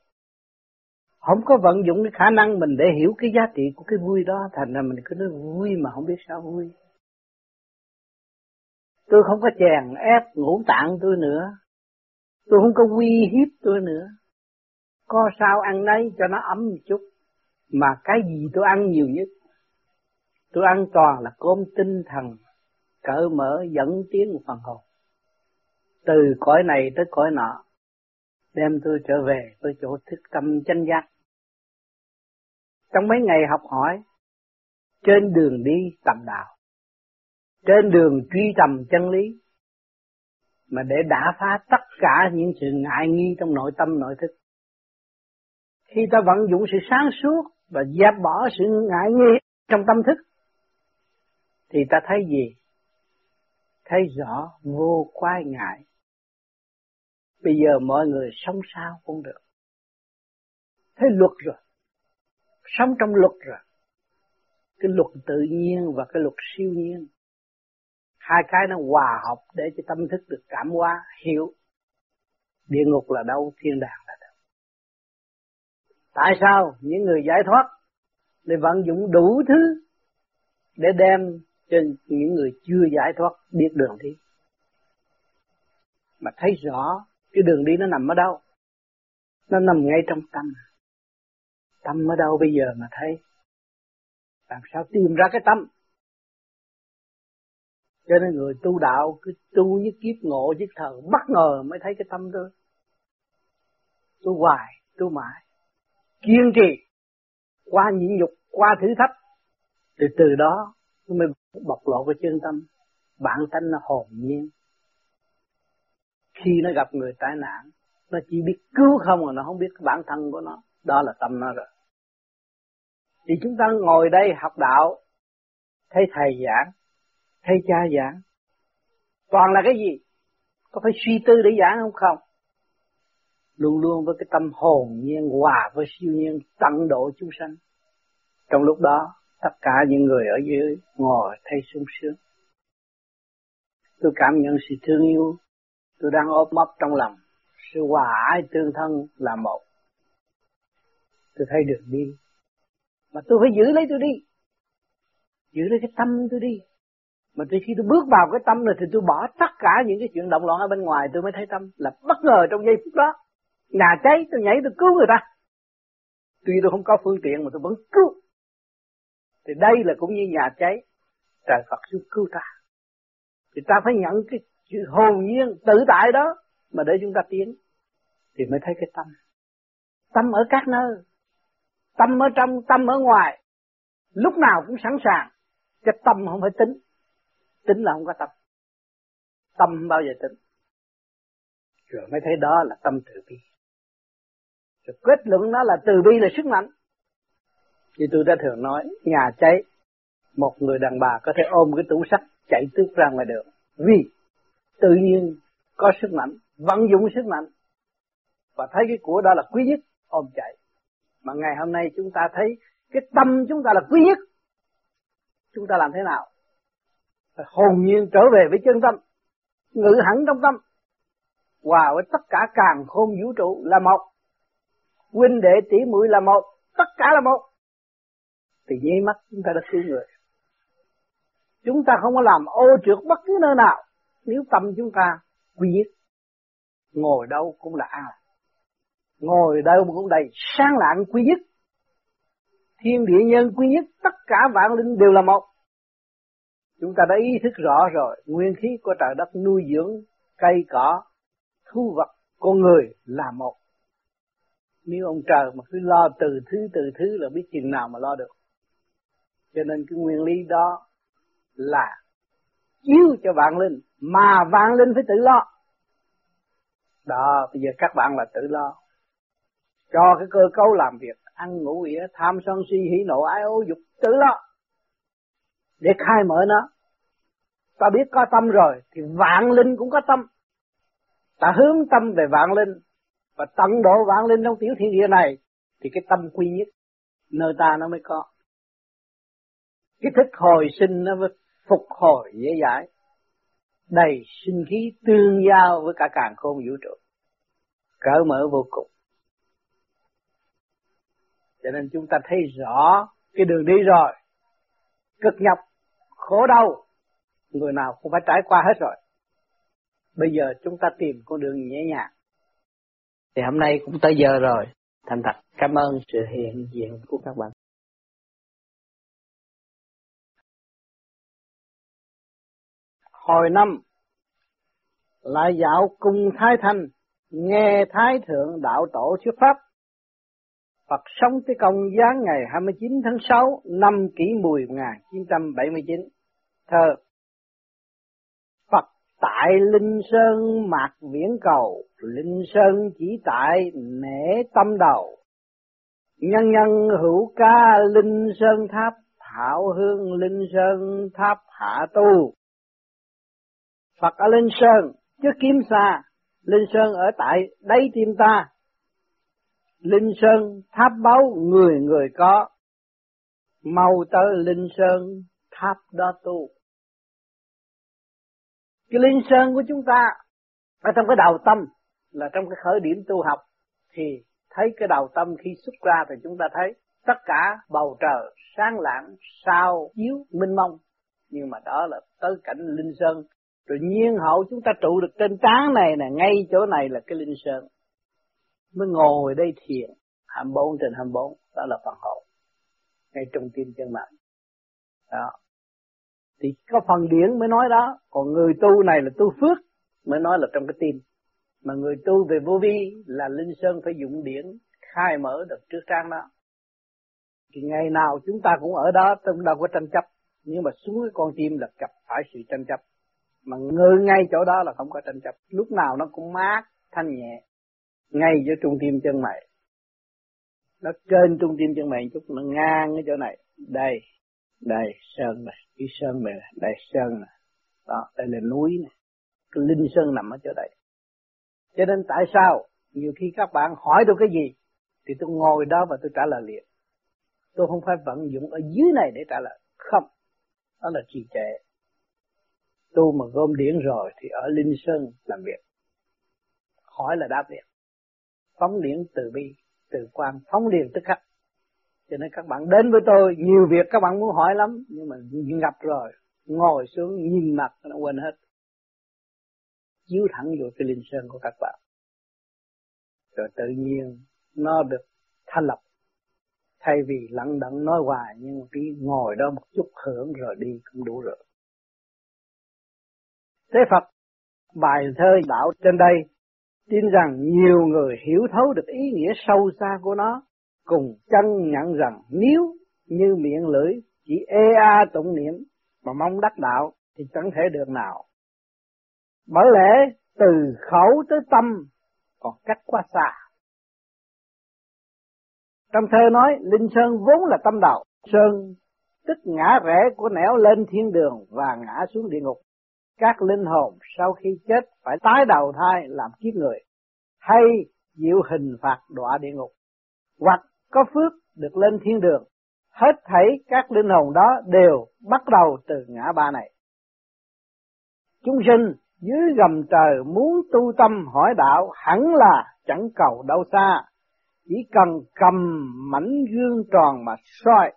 không có vận dụng cái khả năng mình để hiểu cái giá trị của cái vui đó, thành ra mình cứ nói vui mà không biết sao vui. Tôi không có chèn ép ngũ tạng tôi nữa. Tôi không có uy hiếp tôi nữa. Có sao ăn nấy cho nó ấm một chút. Mà cái gì tôi ăn nhiều nhất? Tôi ăn toàn là cơm tinh thần, cỡ mở dẫn tiến một phần hồn. Từ cõi này tới cõi nọ, đem tôi trở về với chỗ thức tâm chân giác trong mấy ngày học hỏi, trên đường đi tầm đạo, trên đường truy tầm chân lý, mà để đả phá tất cả những sự ngại nghi trong nội tâm, nội thức. Khi ta vận dụng sự sáng suốt và dẹp bỏ sự ngại nghi trong tâm thức, thì ta thấy gì? Thấy rõ vô quái ngại. Bây giờ mọi người sống sao cũng được. Thấy luật rồi sống trong luật rồi. Cái luật tự nhiên và cái luật siêu nhiên. Hai cái nó hòa hợp để cho tâm thức được cảm hóa, hiểu. Địa ngục là đâu, thiên đàng là đâu. Tại sao những người giải thoát lại vận dụng đủ thứ để đem cho những người chưa giải thoát biết đường đi? Mà thấy rõ, cái đường đi nó nằm ở đâu? Nó nằm ngay trong tâm tâm ở đâu bây giờ mà thấy? Làm sao tìm ra cái tâm? Cho nên người tu đạo cứ tu như kiếp ngộ với thờ, bất ngờ mới thấy cái tâm thôi tu hoài, tu mãi. Kiên trì, qua nhịn nhục, qua thử thách. Từ từ đó mới bộc lộ cái chân tâm. Bản tánh nó hồn nhiên. Khi nó gặp người tai nạn, nó chỉ biết cứu không mà nó không biết bản thân của nó. Đó là tâm nó rồi thì chúng ta ngồi đây học đạo, thấy thầy giảng, thấy cha giảng. Toàn là cái gì? Có phải suy tư để giảng không? Không. Luôn luôn với cái tâm hồn nhiên hòa, với siêu nhiên tận độ chúng sanh. Trong lúc đó, tất cả những người ở dưới ngồi thấy sung sướng. Tôi cảm nhận sự thương yêu. Tôi đang ôm ấp trong lòng. Sự hòa ái tương thân là một. Tôi thấy được đi mà tôi phải giữ lấy tôi đi. Giữ lấy cái tâm tôi đi. Mà từ khi tôi bước vào cái tâm này thì tôi bỏ tất cả những cái chuyện động loạn ở bên ngoài, tôi mới thấy tâm là bất ngờ trong giây phút đó. Nhà cháy, tôi nhảy, tôi cứu người ta. Tuy tôi không có phương tiện mà tôi vẫn cứu. Thì đây là cũng như nhà cháy. Trời Phật xuống cứu ta. Thì ta phải nhận cái sự hồn nhiên tự tại đó mà để chúng ta tiến. Thì mới thấy cái tâm. Tâm ở các nơi tâm ở trong, tâm ở ngoài, lúc nào cũng sẵn sàng cái tâm không phải tính. Tính là không có tâm. Tâm không bao giờ tính? Rồi mới thấy đó là tâm từ bi. Rồi kết luận nó là từ bi là sức mạnh. Như tôi đã thường nói, nhà cháy, một người đàn bà có thể ôm cái tủ sắt chạy tước ra ngoài đường. Vì tự nhiên có sức mạnh, vận dụng sức mạnh. Và thấy cái của đó là quý nhất, ôm chạy mà ngày hôm nay chúng ta thấy cái tâm chúng ta là quý nhất. Chúng ta làm thế nào? Phải hồn nhiên trở về với chân tâm, ngự hẳn trong tâm. Hòa với tất cả càng khôn vũ trụ là một. Huynh đệ tỷ muội là một. Tất cả là một. Thì nháy mắt chúng ta đã cứu người. Chúng ta không có làm ô trượt bất cứ nơi nào nếu tâm chúng ta quy nhất. Ngồi đâu cũng là an ngồi đâu cũng đầy sáng lạng quý nhất. Thiên địa nhân quý nhất, tất cả vạn linh đều là một. Chúng ta đã ý thức rõ rồi, nguyên khí của trời đất nuôi dưỡng, cây cỏ thu vật, con người là một. Nếu ông trời mà cứ lo từ thứ từ thứ là biết chừng nào mà lo được. Cho nên cái nguyên lý đó là chiếu cho vạn linh, mà vạn linh phải tự lo. Đó, bây giờ các bạn là tự lo cho cái cơ cấu làm việc, ăn, ngủ nghĩa tham, sân si, hỉ nộ, ái ố, dục, tự lo. Để khai mở nó. Ta biết có tâm rồi, thì vạn linh cũng có tâm. Ta hướng tâm về vạn linh, và tận độ vạn linh trong tiểu thiên địa này, thì cái tâm quy nhất, nơi ta nó mới có. Cái thức hồi sinh nó mới phục hồi dễ dãi. Đầy sinh khí tương giao với cả càng khôn vũ trụ. Cỡ mở vô cùng cho nên chúng ta thấy rõ cái đường đi rồi. Cực nhọc, khổ đau, người nào cũng phải trải qua hết rồi. Bây giờ chúng ta tìm con đường nhẹ nhàng. Thì hôm nay cũng tới giờ rồi. Thành thật, cảm ơn sự hiện diện của các bạn. Hồi năm, lại dạo cùng Thái Thanh, nghe Thái Thượng Đạo Tổ thuyết pháp. Phật sống tới công giáng ngày 29 tháng 6 năm kỷ mùi 1979 thơ Phật tại Linh Sơn mạc viễn cầu, Linh Sơn chỉ tại nể tâm đầu. Nhân nhân hữu ca Linh Sơn tháp, Thảo hương Linh Sơn tháp hạ tu. Phật ở Linh Sơn chứ kiếm xa, Linh Sơn ở tại đây tim ta. Linh Sơn tháp báu người người có. Mau tới Linh Sơn tháp đó tu. Cái Linh Sơn của chúng ta Ở trong cái đầu tâm Là trong cái khởi điểm tu học Thì thấy cái đầu tâm khi xuất ra Thì chúng ta thấy tất cả bầu trời sáng lạng, sao chiếu minh mông. Nhưng mà đó là tới cảnh linh sơn. Rồi nhiên hậu chúng ta trụ được trên trán này nè, ngay chỗ này là cái linh sơn mới ngồi đây thiền. 24 trên 24 đó là phần hồn ngay trong tim chân mạng. Đó. Thì có phần điển mới nói đó. Còn người tu này là tu phước, mới nói là trong cái tim. Mà người tu về vô vi là linh sơn phải dụng điển, khai mở được trước trang đó. Thì ngày nào chúng ta cũng ở đó chúng đâu có tranh chấp. Nhưng mà xuống cái con tim là gặp phải sự tranh chấp. Mà ngơi ngay chỗ đó là không có tranh chấp. Lúc nào nó cũng mát, thanh nhẹ ngay giữa trung tim chân mày nó trên trung tim chân mày chút, nó ngang cái chỗ này. Đây đây, sơn này, cái sơn này đây, sơn này. Đó, đây là núi này. Cái linh sơn nằm ở chỗ đây. Cho nên tại sao nhiều khi các bạn hỏi tôi cái gì, thì tôi ngồi đó và tôi trả lời liền. Tôi không phải vận dụng ở dưới này để trả lời. Không, đó là trì trệ. Tu mà gom điển rồi thì ở linh sơn làm việc. Hỏi là đáp liền phóng điện từ bi, từ quan, phóng liền tức khắc. Cho nên các bạn đến với tôi, nhiều việc các bạn muốn hỏi lắm, nhưng mà ngập rồi, ngồi xuống, nhìn mặt, nó quên hết. Chiếu thẳng vô cái linh sơn của các bạn. Rồi tự nhiên, nó được thanh lập thay vì lặng đặng nói hoài, nhưng mà cái ngồi đó một chút hưởng rồi đi cũng đủ rồi. Thế Phật, bài thơ đạo trên đây tin rằng nhiều người hiểu thấu được ý nghĩa sâu xa của nó cùng chân nhận rằng nếu như miệng lưỡi chỉ ê a tụng niệm mà mong đắc đạo thì chẳng thể được nào. Bởi lẽ từ khẩu tới tâm còn cách quá xa. Trong thơ nói Linh Sơn vốn là tâm đạo, Sơn tức ngã rẽ của nẻo lên thiên đường và ngã xuống địa ngục các linh hồn sau khi chết phải tái đầu thai làm kiếp người, hay chịu hình phạt đọa địa ngục, hoặc có phước được lên thiên đường. Hết thảy các linh hồn đó đều bắt đầu từ ngã ba này. Chúng sinh dưới gầm trời muốn tu tâm hỏi đạo hẳn là chẳng cầu đâu xa, chỉ cần cầm mảnh gương tròn mà soi,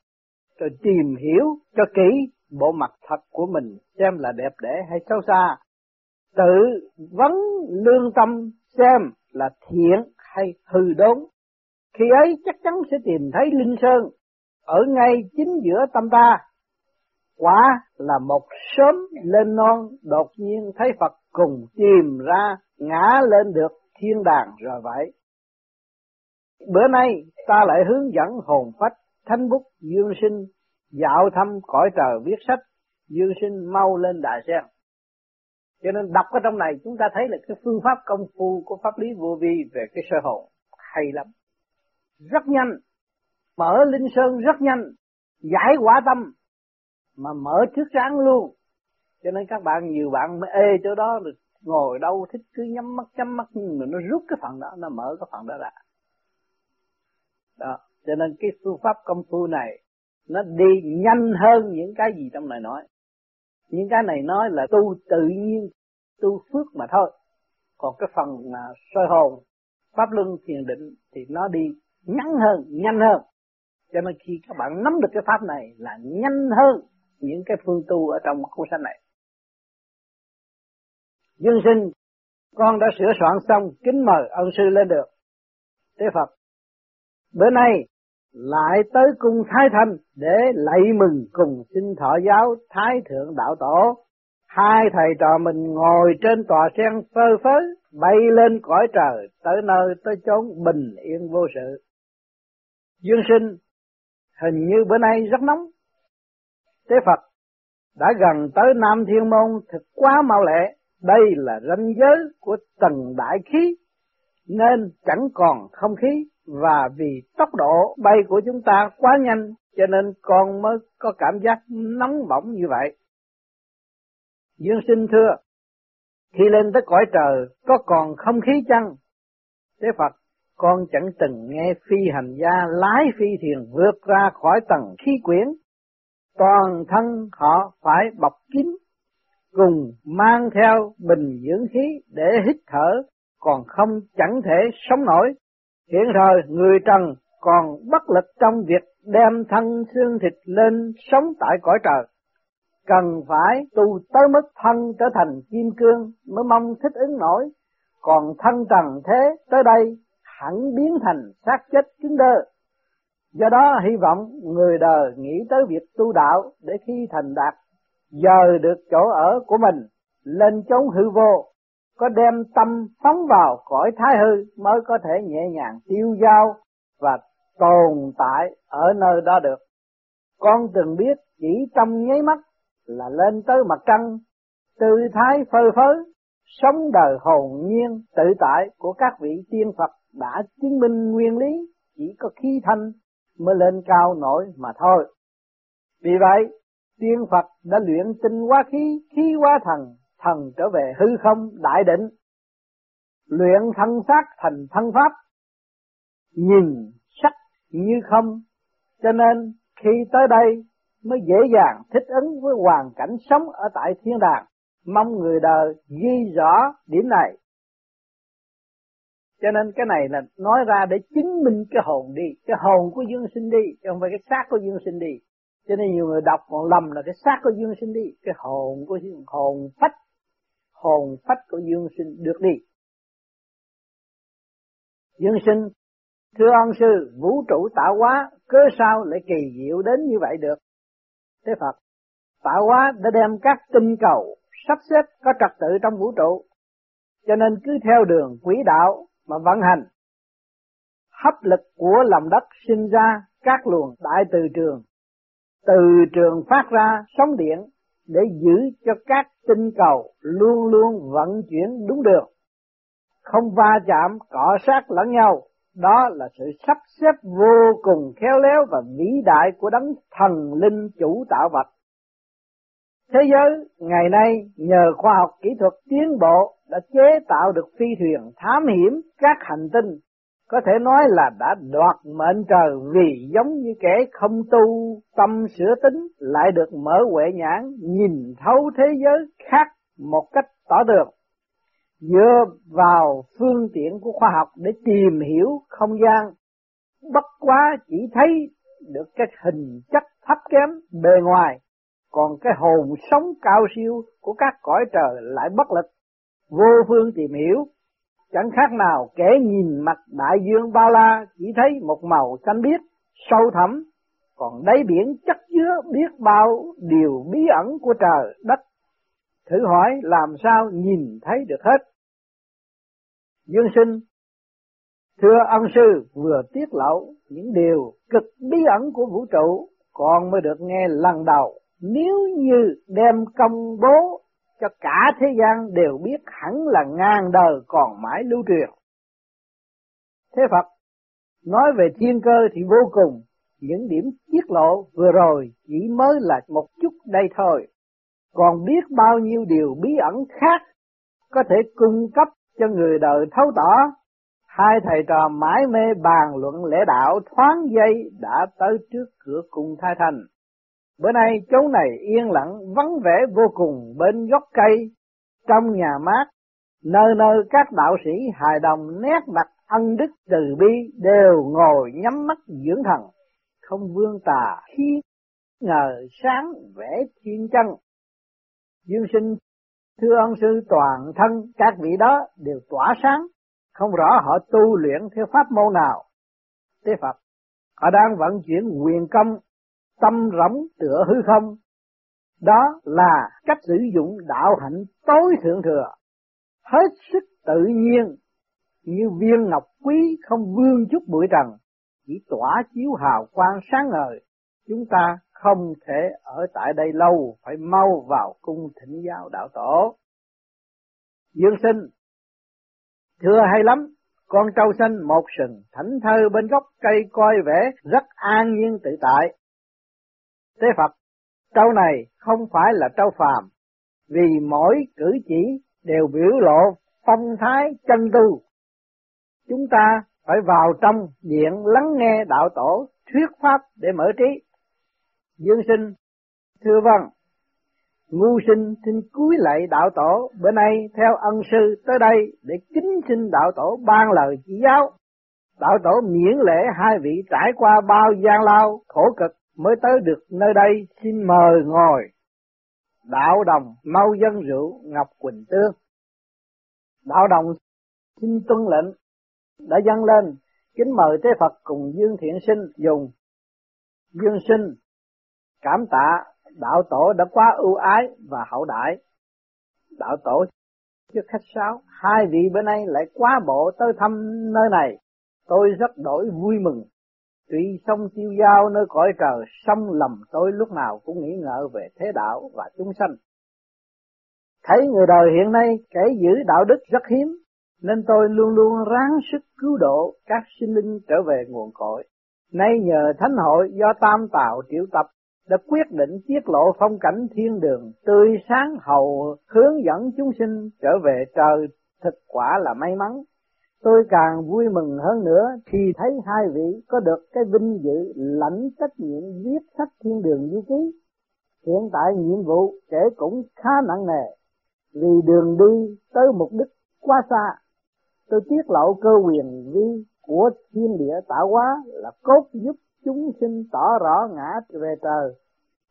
rồi tìm hiểu cho kỹ bộ mặt thật của mình xem là đẹp đẽ hay xấu xa tự vấn lương tâm xem là thiện hay hư đốn. Khi ấy chắc chắn sẽ tìm thấy Linh Sơn ở ngay chính giữa tâm ta. Quả là một sớm lên non, đột nhiên thấy Phật cùng tìm ra, ngã lên được thiên đàng rồi vậy. Bữa nay ta lại hướng dẫn hồn phách, thánh bút, dương sinh dạo thăm cõi trời viết sách, dương sinh mau lên đại sen. Cho nên đọc ở trong này chúng ta thấy là cái phương pháp công phu của pháp lý vô vi về cái sơ hồn hay lắm. Rất nhanh, mở linh sơn rất nhanh, giải quả tâm mà mở trước sáng luôn. Cho nên các bạn, nhiều bạn mới ê chỗ đó rồi ngồi đâu, thích cứ nhắm mắt nhắm mắt, nhưng mà nó rút cái phần đó, nó mở cái phần đó ra. Đó, cho nên cái phương pháp công phu này nó đi nhanh hơn những cái gì trong này nói. Những cái này nói là tu tự nhiên, tu phước mà thôi. Còn cái phần mà soi hồn, pháp luân thiền định thì nó đi ngắn hơn, nhanh hơn. Cho nên khi các bạn nắm được cái pháp này là nhanh hơn những cái phương tu ở trong cuốn sách này. Dương sinh, con đã sửa soạn xong kính mời ân sư lên được. Tế phật, bữa nay lại tới cung Thái Thanh để lạy mừng cùng xin thọ giáo Thái Thượng Đạo Tổ. Hai thầy trò mình ngồi trên tòa sen phơ phới, bay lên cõi trời, tới nơi tới chốn bình yên vô sự. Dương sinh, hình như bữa nay rất nóng. Tế Phật đã gần tới Nam Thiên Môn thật quá mau lẹ, đây là ranh giới của tầng đại khí, nên chẳng còn không khí và vì tốc độ bay của chúng ta quá nhanh cho nên con mới có cảm giác nóng bỏng như vậy. Dương sinh thưa, khi lên tới cõi trời có còn không khí chăng? Thế Phật, con chẳng từng nghe phi hành gia lái phi thuyền vượt ra khỏi tầng khí quyển. Toàn thân họ phải bọc kín, cùng mang theo bình dưỡng khí để hít thở, còn không chẳng thể sống nổi Hiện thời người trần còn bất lực trong việc đem thân xương thịt lên sống tại cõi trời. Cần phải tu tới mức thân trở thành kim cương mới mong thích ứng nổi, còn thân trần thế tới đây hẳn biến thành xác chết cứng đơ. Do đó hy vọng người đời nghĩ tới việc tu đạo để khi thành đạt giờ được chỗ ở của mình lên chống hư vô có đem tâm phóng vào cõi thái hư mới có thể nhẹ nhàng tiêu dao và tồn tại ở nơi đó được. Con từng biết chỉ trong nháy mắt là lên tới mặt trăng, tư thái phơi phới, sống đời hồn nhiên tự tại của các vị tiên Phật đã chứng minh nguyên lý chỉ có khí thanh mới lên cao nổi mà thôi. Vì vậy, tiên Phật đã luyện tinh hóa khí, khí hóa thần thần trở về hư không đại định, luyện thân xác thành thân pháp, nhìn sắc như không, cho nên khi tới đây mới dễ dàng thích ứng với hoàn cảnh sống ở tại thiên đàng, mong người đời ghi rõ điểm này. Cho nên cái này là nói ra để chứng minh cái hồn đi, cái hồn của dương sinh đi, chứ không phải cái xác của dương sinh đi. Cho nên nhiều người đọc còn lầm là cái xác của dương sinh đi, cái hồn của hồn phách hồn phách của dương sinh được đi. Dương sinh, thưa ông sư, vũ trụ tạo hóa, cớ sao lại kỳ diệu đến như vậy được? Thế Phật, tạo hóa đã đem các tinh cầu sắp xếp có trật tự trong vũ trụ, cho nên cứ theo đường quỹ đạo mà vận hành. Hấp lực của lòng đất sinh ra các luồng đại từ trường, từ trường phát ra sóng điện để giữ cho các tinh cầu luôn luôn vận chuyển đúng đường, không va chạm cọ sát lẫn nhau. Đó là sự sắp xếp vô cùng khéo léo và vĩ đại của đấng thần linh chủ tạo vật. Thế giới ngày nay nhờ khoa học kỹ thuật tiến bộ đã chế tạo được phi thuyền thám hiểm các hành tinh có thể nói là đã đoạt mệnh trời vì giống như kẻ không tu, tâm sửa tính, lại được mở huệ nhãn, nhìn thấu thế giới khác một cách tỏ được. Dựa vào phương tiện của khoa học để tìm hiểu không gian, bất quá chỉ thấy được cái hình chất thấp kém bề ngoài, còn cái hồn sống cao siêu của các cõi trời lại bất lực. Vô phương tìm hiểu chẳng khác nào kẻ nhìn mặt đại dương bao la, chỉ thấy một màu xanh biếc, sâu thẳm, còn đáy biển chất chứa biết bao điều bí ẩn của trời đất. Thử hỏi làm sao nhìn thấy được hết? Dương sinh, thưa ân sư, vừa tiết lộ những điều cực bí ẩn của vũ trụ, còn mới được nghe lần đầu. Nếu như đem công bố cho cả thế gian đều biết hẳn là ngàn đời còn mãi lưu truyền. Thế Phật nói về thiên cơ thì vô cùng, những điểm tiết lộ vừa rồi chỉ mới là một chút đây thôi, còn biết bao nhiêu điều bí ẩn khác có thể cung cấp cho người đời thấu tỏ. Hai thầy trò mãi mê bàn luận lễ đạo thoáng giây đã tới trước cửa cung thai thành. Bữa nay chỗ này yên lặng vắng vẻ vô cùng bên gốc cây, trong nhà mát, nơi nơi các đạo sĩ hài đồng nét mặt ân đức từ bi đều ngồi nhắm mắt dưỡng thần, không vương tà khi ngờ sáng vẽ thiên chân. Dương sinh thưa ân sư toàn thân các vị đó đều tỏa sáng, không rõ họ tu luyện theo pháp môn nào. Tế Phật, họ đang vận chuyển quyền công tâm rỗng tựa hư không. Đó là cách sử dụng đạo hạnh tối thượng thừa, hết sức tự nhiên, như viên ngọc quý không vương chút bụi trần, chỉ tỏa chiếu hào quang sáng ngời. Chúng ta không thể ở tại đây lâu, phải mau vào cung thỉnh giáo đạo tổ. Dương sinh, thưa hay lắm, con trâu xanh một sừng thảnh thơ bên gốc cây coi vẻ rất an nhiên tự tại. Thế Phật, trâu này không phải là trâu phàm, vì mỗi cử chỉ đều biểu lộ phong thái chân tu. Chúng ta phải vào trong điện lắng nghe đạo tổ thuyết pháp để mở trí. Dương sinh, thưa vâng, ngu sinh xin cúi lạy đạo tổ, bữa nay theo ân sư tới đây để kính xin đạo tổ ban lời chỉ giáo. Đạo tổ miễn lễ hai vị trải qua bao gian lao, khổ cực, mới tới được nơi đây xin mời ngồi. Đạo đồng mau dân rượu Ngọc Quỳnh Tương. Đạo đồng xin tuân lệnh đã dâng lên kính mời thế Phật cùng Dương Thiện Sinh dùng. Dương Sinh cảm tạ đạo tổ đã quá ưu ái và hậu đại. Đạo tổ trước khách sáo, hai vị bữa nay lại quá bộ tới thăm nơi này, tôi rất đổi vui mừng Tuy sông tiêu giao nơi cõi trời, sông lầm tôi lúc nào cũng nghĩ ngợi về thế đạo và chúng sanh. Thấy người đời hiện nay kẻ giữ đạo đức rất hiếm, nên tôi luôn luôn ráng sức cứu độ các sinh linh trở về nguồn cội. Nay nhờ thánh hội do tam tạo triệu tập đã quyết định tiết lộ phong cảnh thiên đường tươi sáng hầu hướng dẫn chúng sinh trở về trời thực quả là may mắn Tôi càng vui mừng hơn nữa khi thấy hai vị có được cái vinh dự lãnh trách nhiệm viết sách thiên đường du ký. Hiện tại nhiệm vụ kể cũng khá nặng nề, vì đường đi tới mục đích quá xa. Tôi tiết lộ cơ quyền vi của thiên địa tạo hóa là cốt giúp chúng sinh tỏ rõ ngã về trời.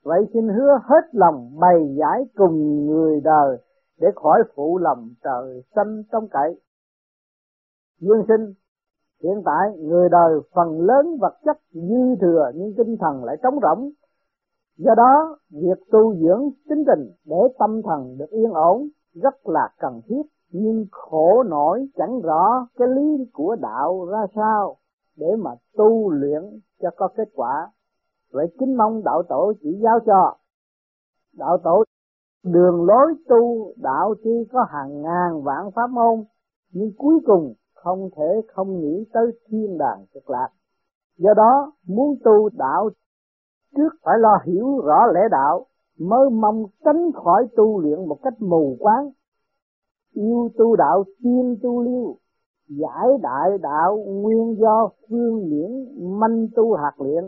Vậy xin hứa hết lòng bày giải cùng người đời để khỏi phụ lòng trời xanh trong cậy dương sinh, hiện tại người đời phần lớn vật chất dư thừa nhưng tinh thần lại trống rỗng. Do đó, việc tu dưỡng chính tình để tâm thần được yên ổn rất là cần thiết, nhưng khổ nổi chẳng rõ cái lý của đạo ra sao để mà tu luyện cho có kết quả. Vậy kính mong đạo tổ chỉ giáo cho. Đạo tổ, đường lối tu đạo chi có hàng ngàn vạn pháp môn, nhưng cuối cùng không thể không nghĩ tới thiên đàng cực lạc. Do đó, muốn tu đạo trước phải lo hiểu rõ lẽ đạo, mới mong tránh khỏi tu luyện một cách mù quáng. Yêu tu đạo tiên tu liêu, giải đại đạo nguyên do phương miễn manh tu hạt luyện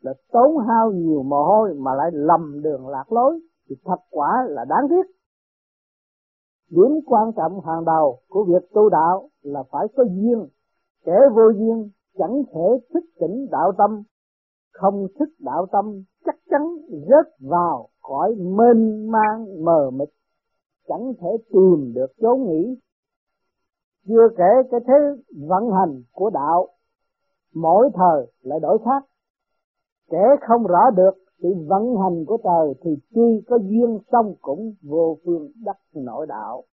là tốn hao nhiều mồ hôi mà lại lầm đường lạc lối thì thật quả là đáng tiếc. Điểm quan trọng hàng đầu của việc tu đạo là phải có duyên, kẻ vô duyên chẳng thể thức tỉnh đạo tâm, không thức đạo tâm chắc chắn rớt vào cõi mênh mang mờ mịt, chẳng thể tìm được chốn nghỉ. chưa kể cái thế vận hành của đạo mỗi thời lại đổi khác. Kẻ không rõ được sự vận hành của trời thì tuy có duyên xong cũng vô phương đắc nội đạo.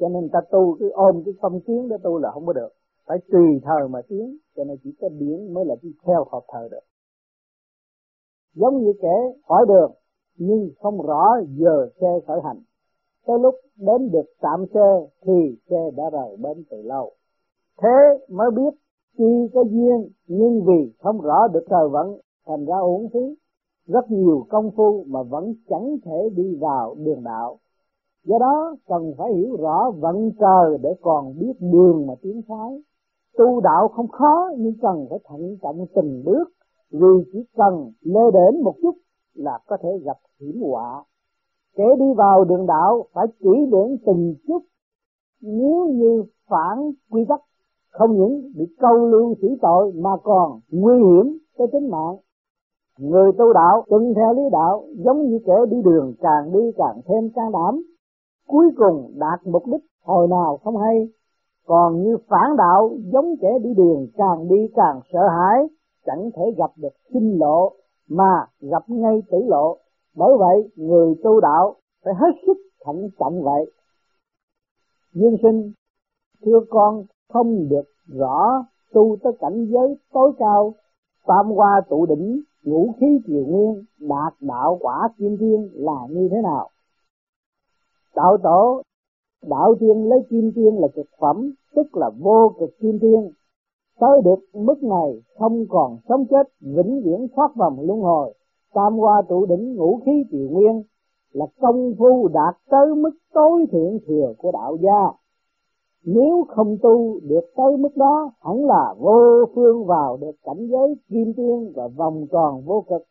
Cho nên ta tu cứ ôm cái phong kiến để tu là không có được. Phải tùy thời mà tiến, cho nên chỉ có điển mới là đi theo hợp thời được. Giống như kẻ hỏi đường, nhưng không rõ giờ xe khởi hành. Tới lúc đến được tạm xe thì xe đã rời bến từ lâu. Thế mới biết tuy có duyên, nhưng vì không rõ được thời vận thành ra uổng phí. Rất nhiều công phu mà vẫn chẳng thể đi vào đường đạo. Do đó cần phải hiểu rõ vận trời để còn biết đường mà tiến thoái. Tu đạo không khó, nhưng cần phải thận trọng từng bước. Vì chỉ cần lê đến một chút là có thể gặp hiểm họa. Kẻ đi vào đường đạo phải chỉ điểm từng chút. Nếu như phản quy tắc, không những bị câu lưu xử tội mà còn nguy hiểm tới tính mạng người tu đạo tuân theo lý đạo, giống như kẻ đi đường càng đi càng thêm can đảm. Cuối cùng đạt mục đích hồi nào không hay. Còn như phản đạo, giống kẻ đi đường càng đi càng sợ hãi, chẳng thể gặp được sinh lộ, mà gặp ngay tử lộ. Bởi vậy, người tu đạo phải hết sức thận trọng vậy. Dương sinh, thưa con, không được rõ tu tới cảnh giới tối cao tam hoa tụ đỉnh ngũ khí triều nguyên, đạt đạo quả kim thiên là như thế nào? Đạo tổ, đạo tiên lấy kim thiên là cực phẩm, tức là vô cực kim thiên. Tới được mức này, không còn sống chết, vĩnh viễn thoát vòng luân hồi. Tam hoa trụ đỉnh ngũ khí triều nguyên là công phu đạt tới mức tối thượng thừa của đạo gia nếu không tu được tới mức đó, hẳn là vô phương vào được cảnh giới kim tiên và vòng tròn vô cực.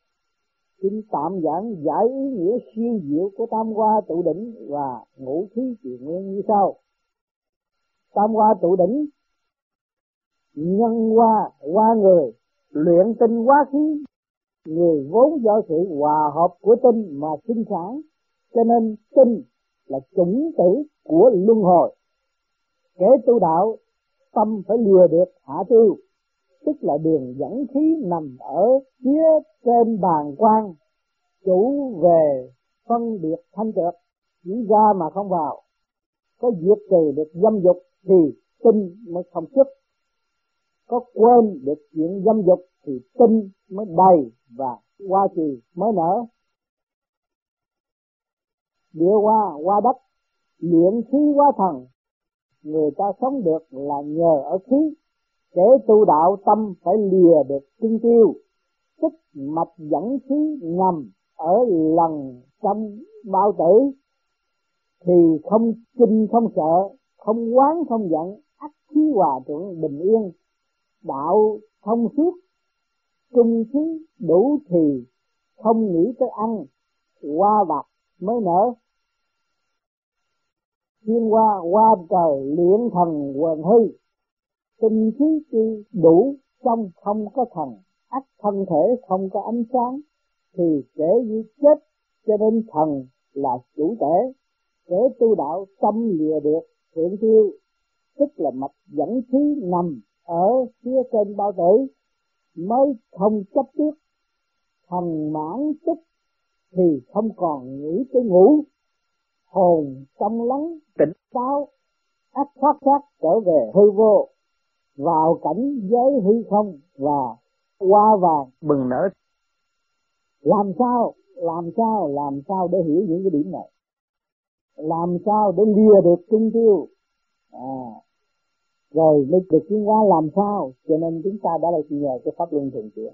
Xin tạm giảng giải ý nghĩa siêu diệu của tam hoa tụ đỉnh và ngũ khí trị nguyên như sau. Tam hoa tụ đỉnh, nhân hoa hoa người, luyện tinh hoa khí, người vốn do sự hòa hợp của tinh mà sinh sản. Cho nên tinh là chủng tử của luân hồi kẻ tu đạo, tâm phải lìa được hạ tiêu tức là đường dẫn khí nằm ở phía trên bàn quan, chủ về phân biệt thanh trượt chỉ ra mà không vào. Có diệt trừ được dâm dục thì tinh mới không xuất. Có quên được chuyện dâm dục thì tinh mới đầy và hoa trì mới nở. Địa hoa hoa đất, luyện khí hóa thần người ta sống được là nhờ ở khí. Kẻ tu đạo tâm phải lìa được tinh tiêu. Tức mạch dẫn khí nằm ở lần trong bao tử. Thì không kinh, không sợ, không quán, không giận ắt khí hòa thuận bình yên. Đạo thông suốt, trung khí đủ thì không nghĩ tới ăn hoa bạc mới nở thiên hoa qua trời luyện thần, quần hư tinh khí chi đủ, trong không có thần. Ắt thân thể không có ánh sáng, thì kể như chết. Cho nên thần là chủ thể. Kể tu đạo, tâm lìa được, thượng tiêu tức là mạch dẫn khí nằm ở phía trên bao tử, mới không chấp trước. Thần mãn tức, thì không còn nghĩ tới ngủ hồn trong lắng tỉnh táo ác thoát thoát trở về hư vô vào cảnh giới hư không và hoa vàng. Bừng nở. Làm sao làm sao làm sao để hiểu những cái điểm này? Làm sao để lìa được trung tiêu? À, rồi mới được tiến hóa làm sao? Cho nên chúng ta đã là nhờ cái pháp luân thường chuyển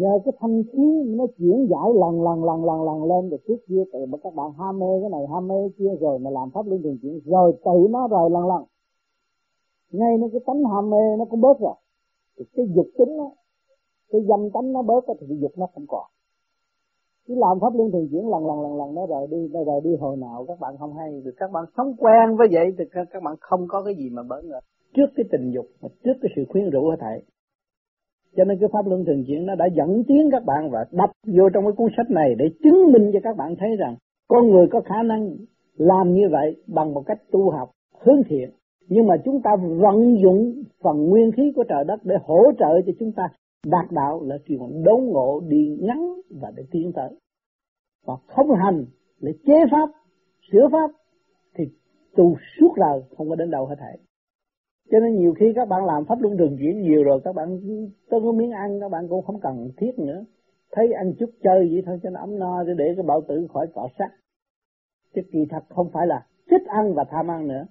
nhờ cái thanh khí nó chuyển giải lần lần lần lần lần lên được trước kia từ các bạn ham mê cái này ham mê cái kia rồi mà làm pháp luân thường chuyển rồi tự nó rồi lần lần. Ngay nó cái tánh ham mê nó cũng bớt rồi. Thì cái dục tính đó, cái dâm tánh nó bớt thì cái dục nó không còn. Cứ làm pháp luân thường chuyển lần lần lần lần nó rồi đi nó rồi đi hồi nào các bạn không hay. Được các bạn sống quen với vậy thì các bạn không có cái gì mà bớt nữa trước cái tình dục và trước cái sự khuyến rũ ở thảy cho nên cái pháp luân thường chuyển nó đã dẫn tiến các bạn và đập vô trong cái cuốn sách này để chứng minh cho các bạn thấy rằng con người có khả năng làm như vậy bằng một cách tu học, hướng thiện. Nhưng mà chúng ta vận dụng phần nguyên khí của trời đất để hỗ trợ cho chúng ta đạt đạo là chuyện đốn ngộ, đi ngắn và để tiến tới. Và không hành để chế pháp, sửa pháp thì tu suốt đời không có đến đâu hết thảy cho nên nhiều khi các bạn làm pháp luân thường chuyển nhiều rồi, các bạn tôi có miếng ăn, các bạn cũng không cần thiết nữa. Thấy ăn chút chơi vậy thôi, cho nó ấm no để để cái bảo tử khỏi cọ sát. Chứ kỳ thật không phải là thích ăn và tham ăn nữa.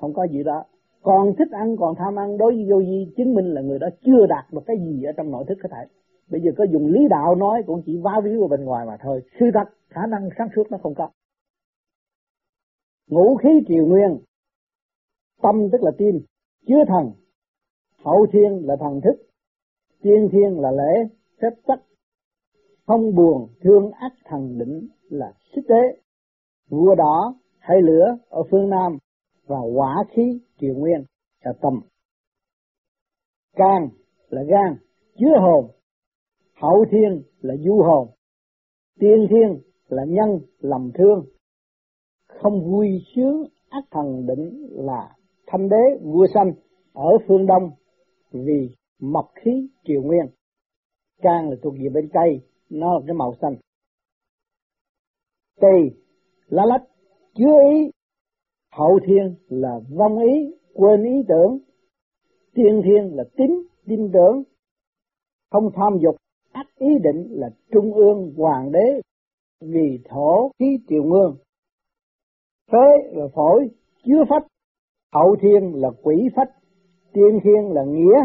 Không có gì đó. Còn thích ăn, còn tham ăn, đối với vô vi, chứng minh là người đó chưa đạt được cái gì ở trong nội thức có thể. Bây giờ có dùng lý đạo nói, cũng chỉ vá víu ở bên ngoài mà thôi. Sự thật, khả năng sáng suốt nó không có. Ngũ khí triều nguyên, tâm tức là tim chứa thần. Hậu thiên là thần thức. Tiên thiên là lễ, phép tắc. Không buồn, thương ác thần định là xích tế vua đỏ, hay lửa ở phương nam và hỏa khí triều nguyên là tâm can là gan, chứa hồn. Hậu thiên là du hồn. Tiên thiên là nhân, lầm thương. Không vui sướng ác thần định là thanh đế vua xanh ở phương đông vì mộc khí triều nguyên. Can là thuộc về bên cây nó là cái màu xanh. Tỳ lá lách, chứa ý. Hậu thiên là vong ý, quên ý tưởng. Tiên thiên là tín, tin tưởng. Không tham dục, ác ý định là trung ương, hoàng đế. Vì thổ khí triều nguyên. Phế là phổi, chứa phách hậu thiên là quỷ phách tiên thiên là nghĩa.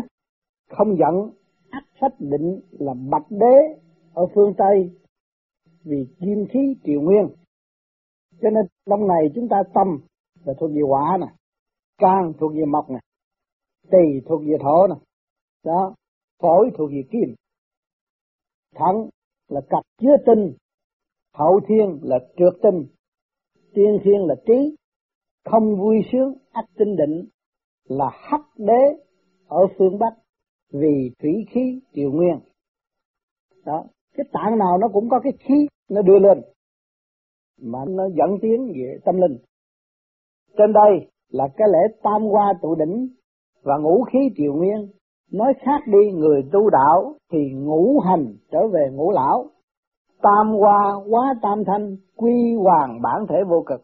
Không giận ác phách định là bạch đế ở phương tây vì kim khí triều nguyên. Cho nên trong này chúng ta tâm là thuộc về hỏa nè, can thuộc về mộc nè, tỳ thuộc về thổ nè, đó, phổi thuộc về kim. Thắng là cặp chứa tinh, hậu thiên là trượt tinh, tiên thiên là trí không vui sướng, ác tinh định là hắc đế ở phương bắc vì thủy khí triều nguyên. Đó, cái tạng nào nó cũng có cái khí nó đưa lên mà nó dẫn tiến về tâm linh. Trên đây là cái lễ tam hoa tụ đỉnh và ngũ khí triều nguyên. Nói khác đi, người tu đạo thì ngũ hành trở về ngũ lão. Tam hoa, hóa tam thanh, quy hoàng bản thể vô cực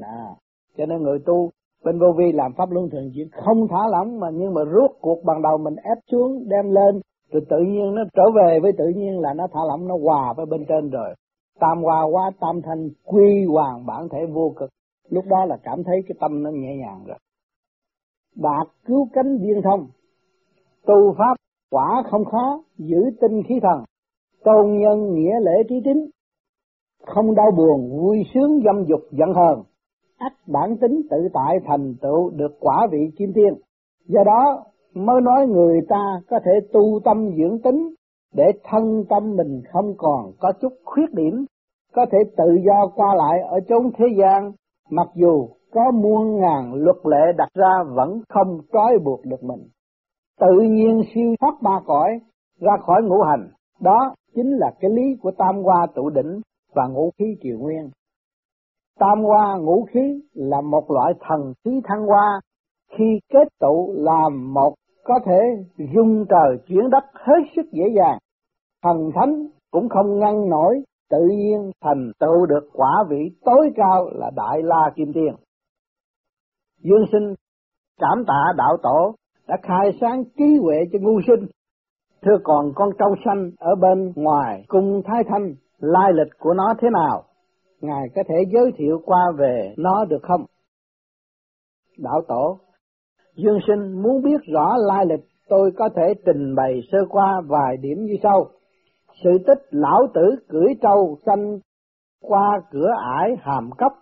đó. cho nên người tu bên vô vi làm pháp luân thường chuyển không thả lỏng mà nhưng mà rút cuộc ban đầu mình ép xuống, đem lên, rồi tự nhiên nó trở về với tự nhiên là nó thả lỏng, nó hòa với bên trên rồi. Tam hòa quá, tam thanh quy hoàng bản thể vô cực. Lúc đó là cảm thấy cái tâm nó nhẹ nhàng rồi. Đạt cứu cánh viên thông. Tu pháp quả không khó, giữ tinh khí thần. Tôn nhân nghĩa lễ trí tín. Không đau buồn, vui sướng dâm dục giận hờn ắt bản tính tự tại thành tựu được quả vị kim tiên. Do đó, mới nói người ta có thể tu tâm dưỡng tính để thân tâm mình không còn có chút khuyết điểm, có thể tự do qua lại ở chốn thế gian, mặc dù có muôn ngàn luật lệ đặt ra vẫn không trói buộc được mình. Tự nhiên siêu thoát ba cõi, ra khỏi ngũ hành, đó chính là cái lý của tam hoa tụ đỉnh và ngũ khí triều nguyên tam hoa ngũ khí là một loại thần khí thăng hoa. Khi kết tụ làm một có thể dung trời chuyển đất hết sức dễ dàng. Thần thánh cũng không ngăn nổi, tự nhiên thành tựu được quả vị tối cao là đại la kim tiên. Dương sinh cảm tạ đạo tổ đã khai sáng trí huệ cho ngu sinh. Thưa còn con trâu xanh ở bên ngoài cung thái thanh, lai lịch của nó thế nào? Ngài có thể giới thiệu qua về nó được không? Đạo tổ, dương sinh muốn biết rõ lai lịch, tôi có thể trình bày sơ qua vài điểm như sau. Sự tích lão tử cưỡi trâu xanh qua cửa ải hàm cấp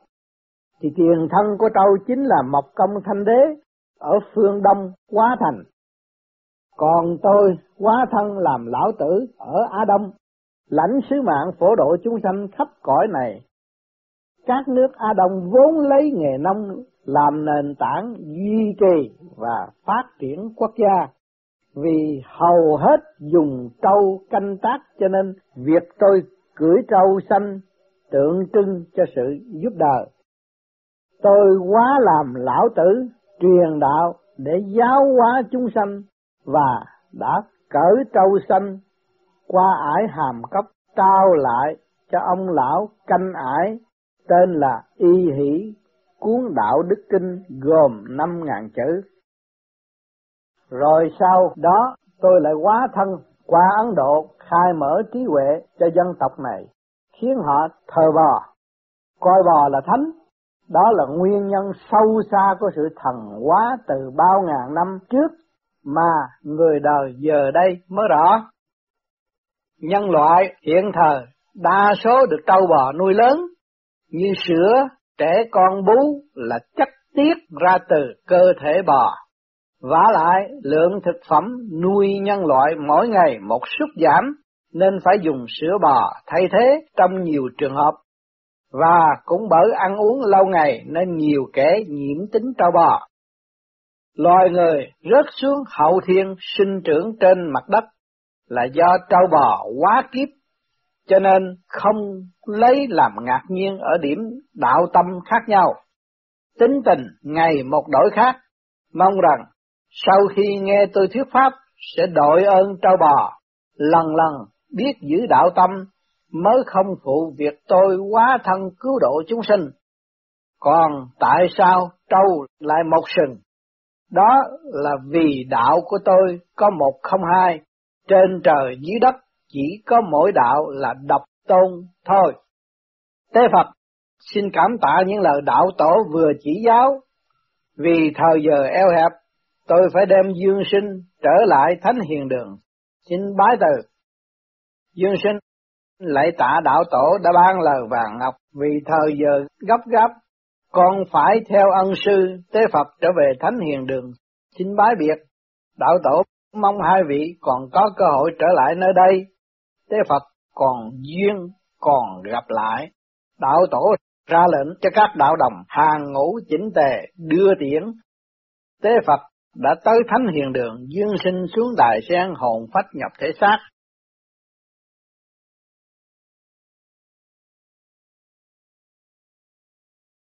thì tiền thân của trâu chính là mộc công thanh đế, ở phương đông, quá thành. Còn tôi, quá thân làm lão tử ở Á Đông. Lãnh sứ mạng phổ độ chúng sanh khắp cõi này các nước Á Đông vốn lấy nghề nông làm nền tảng duy trì và phát triển quốc gia vì hầu hết dùng trâu canh tác cho nên việc tôi cưỡi trâu xanh tượng trưng cho sự giúp đời. Tôi quá làm lão tử, truyền đạo để giáo hóa chúng sanh và đã cởi trâu xanh qua ải hàm cấp trao lại cho ông lão canh ải tên là Y Hỷ cuốn đạo đức kinh gồm năm ngàn chữ. Rồi sau đó tôi lại quá thân qua Ấn Độ khai mở trí huệ cho dân tộc này, khiến họ thờ bò, coi bò là thánh. Đó là nguyên nhân sâu xa của sự thần hóa từ bao ngàn năm trước mà người đời giờ đây mới rõ. Nhân loại hiện thời đa số được trâu bò nuôi lớn, như sữa, trẻ con bú là chất tiết ra từ cơ thể bò. Vả lại, lượng thực phẩm nuôi nhân loại mỗi ngày một sút giảm, nên phải dùng sữa bò thay thế trong nhiều trường hợp. Và cũng bởi ăn uống lâu ngày nên nhiều kẻ nhiễm tính trâu bò. Loài người rớt xuống hậu thiên sinh trưởng trên mặt đất là do trâu bò quá kiếp, cho nên không lấy làm ngạc nhiên ở điểm đạo tâm khác nhau. Tính tình ngày một đổi khác, mong rằng sau khi nghe tôi thuyết pháp sẽ đội ơn trâu bò, lần lần biết giữ đạo tâm mới không phụ việc tôi quá thân cứu độ chúng sinh. Còn tại sao trâu lại một sừng? Đó là vì đạo của tôi có một không hai, trên trời dưới đất chỉ có mỗi đạo là độc tôn thôi. Tế Phật xin cảm tạ những lời đạo tổ vừa chỉ giáo, vì thời giờ eo hẹp tôi phải đem dương sinh trở lại thánh hiền đường, xin bái từ. Dương sinh lại tạ đạo tổ đã ban lời vàng ngọc vì thời giờ gấp gáp, con phải theo ân sư tế Phật trở về thánh hiền đường, xin bái biệt. Đạo tổ mong hai vị còn có cơ hội trở lại nơi đây, tế Phật còn duyên, còn gặp lại. Đạo tổ ra lệnh cho các đạo đồng hàng ngũ chỉnh tề đưa tiễn tế Phật đã tới thánh hiền đường, dương sinh xuống đài sen, hồn phách nhập thể xác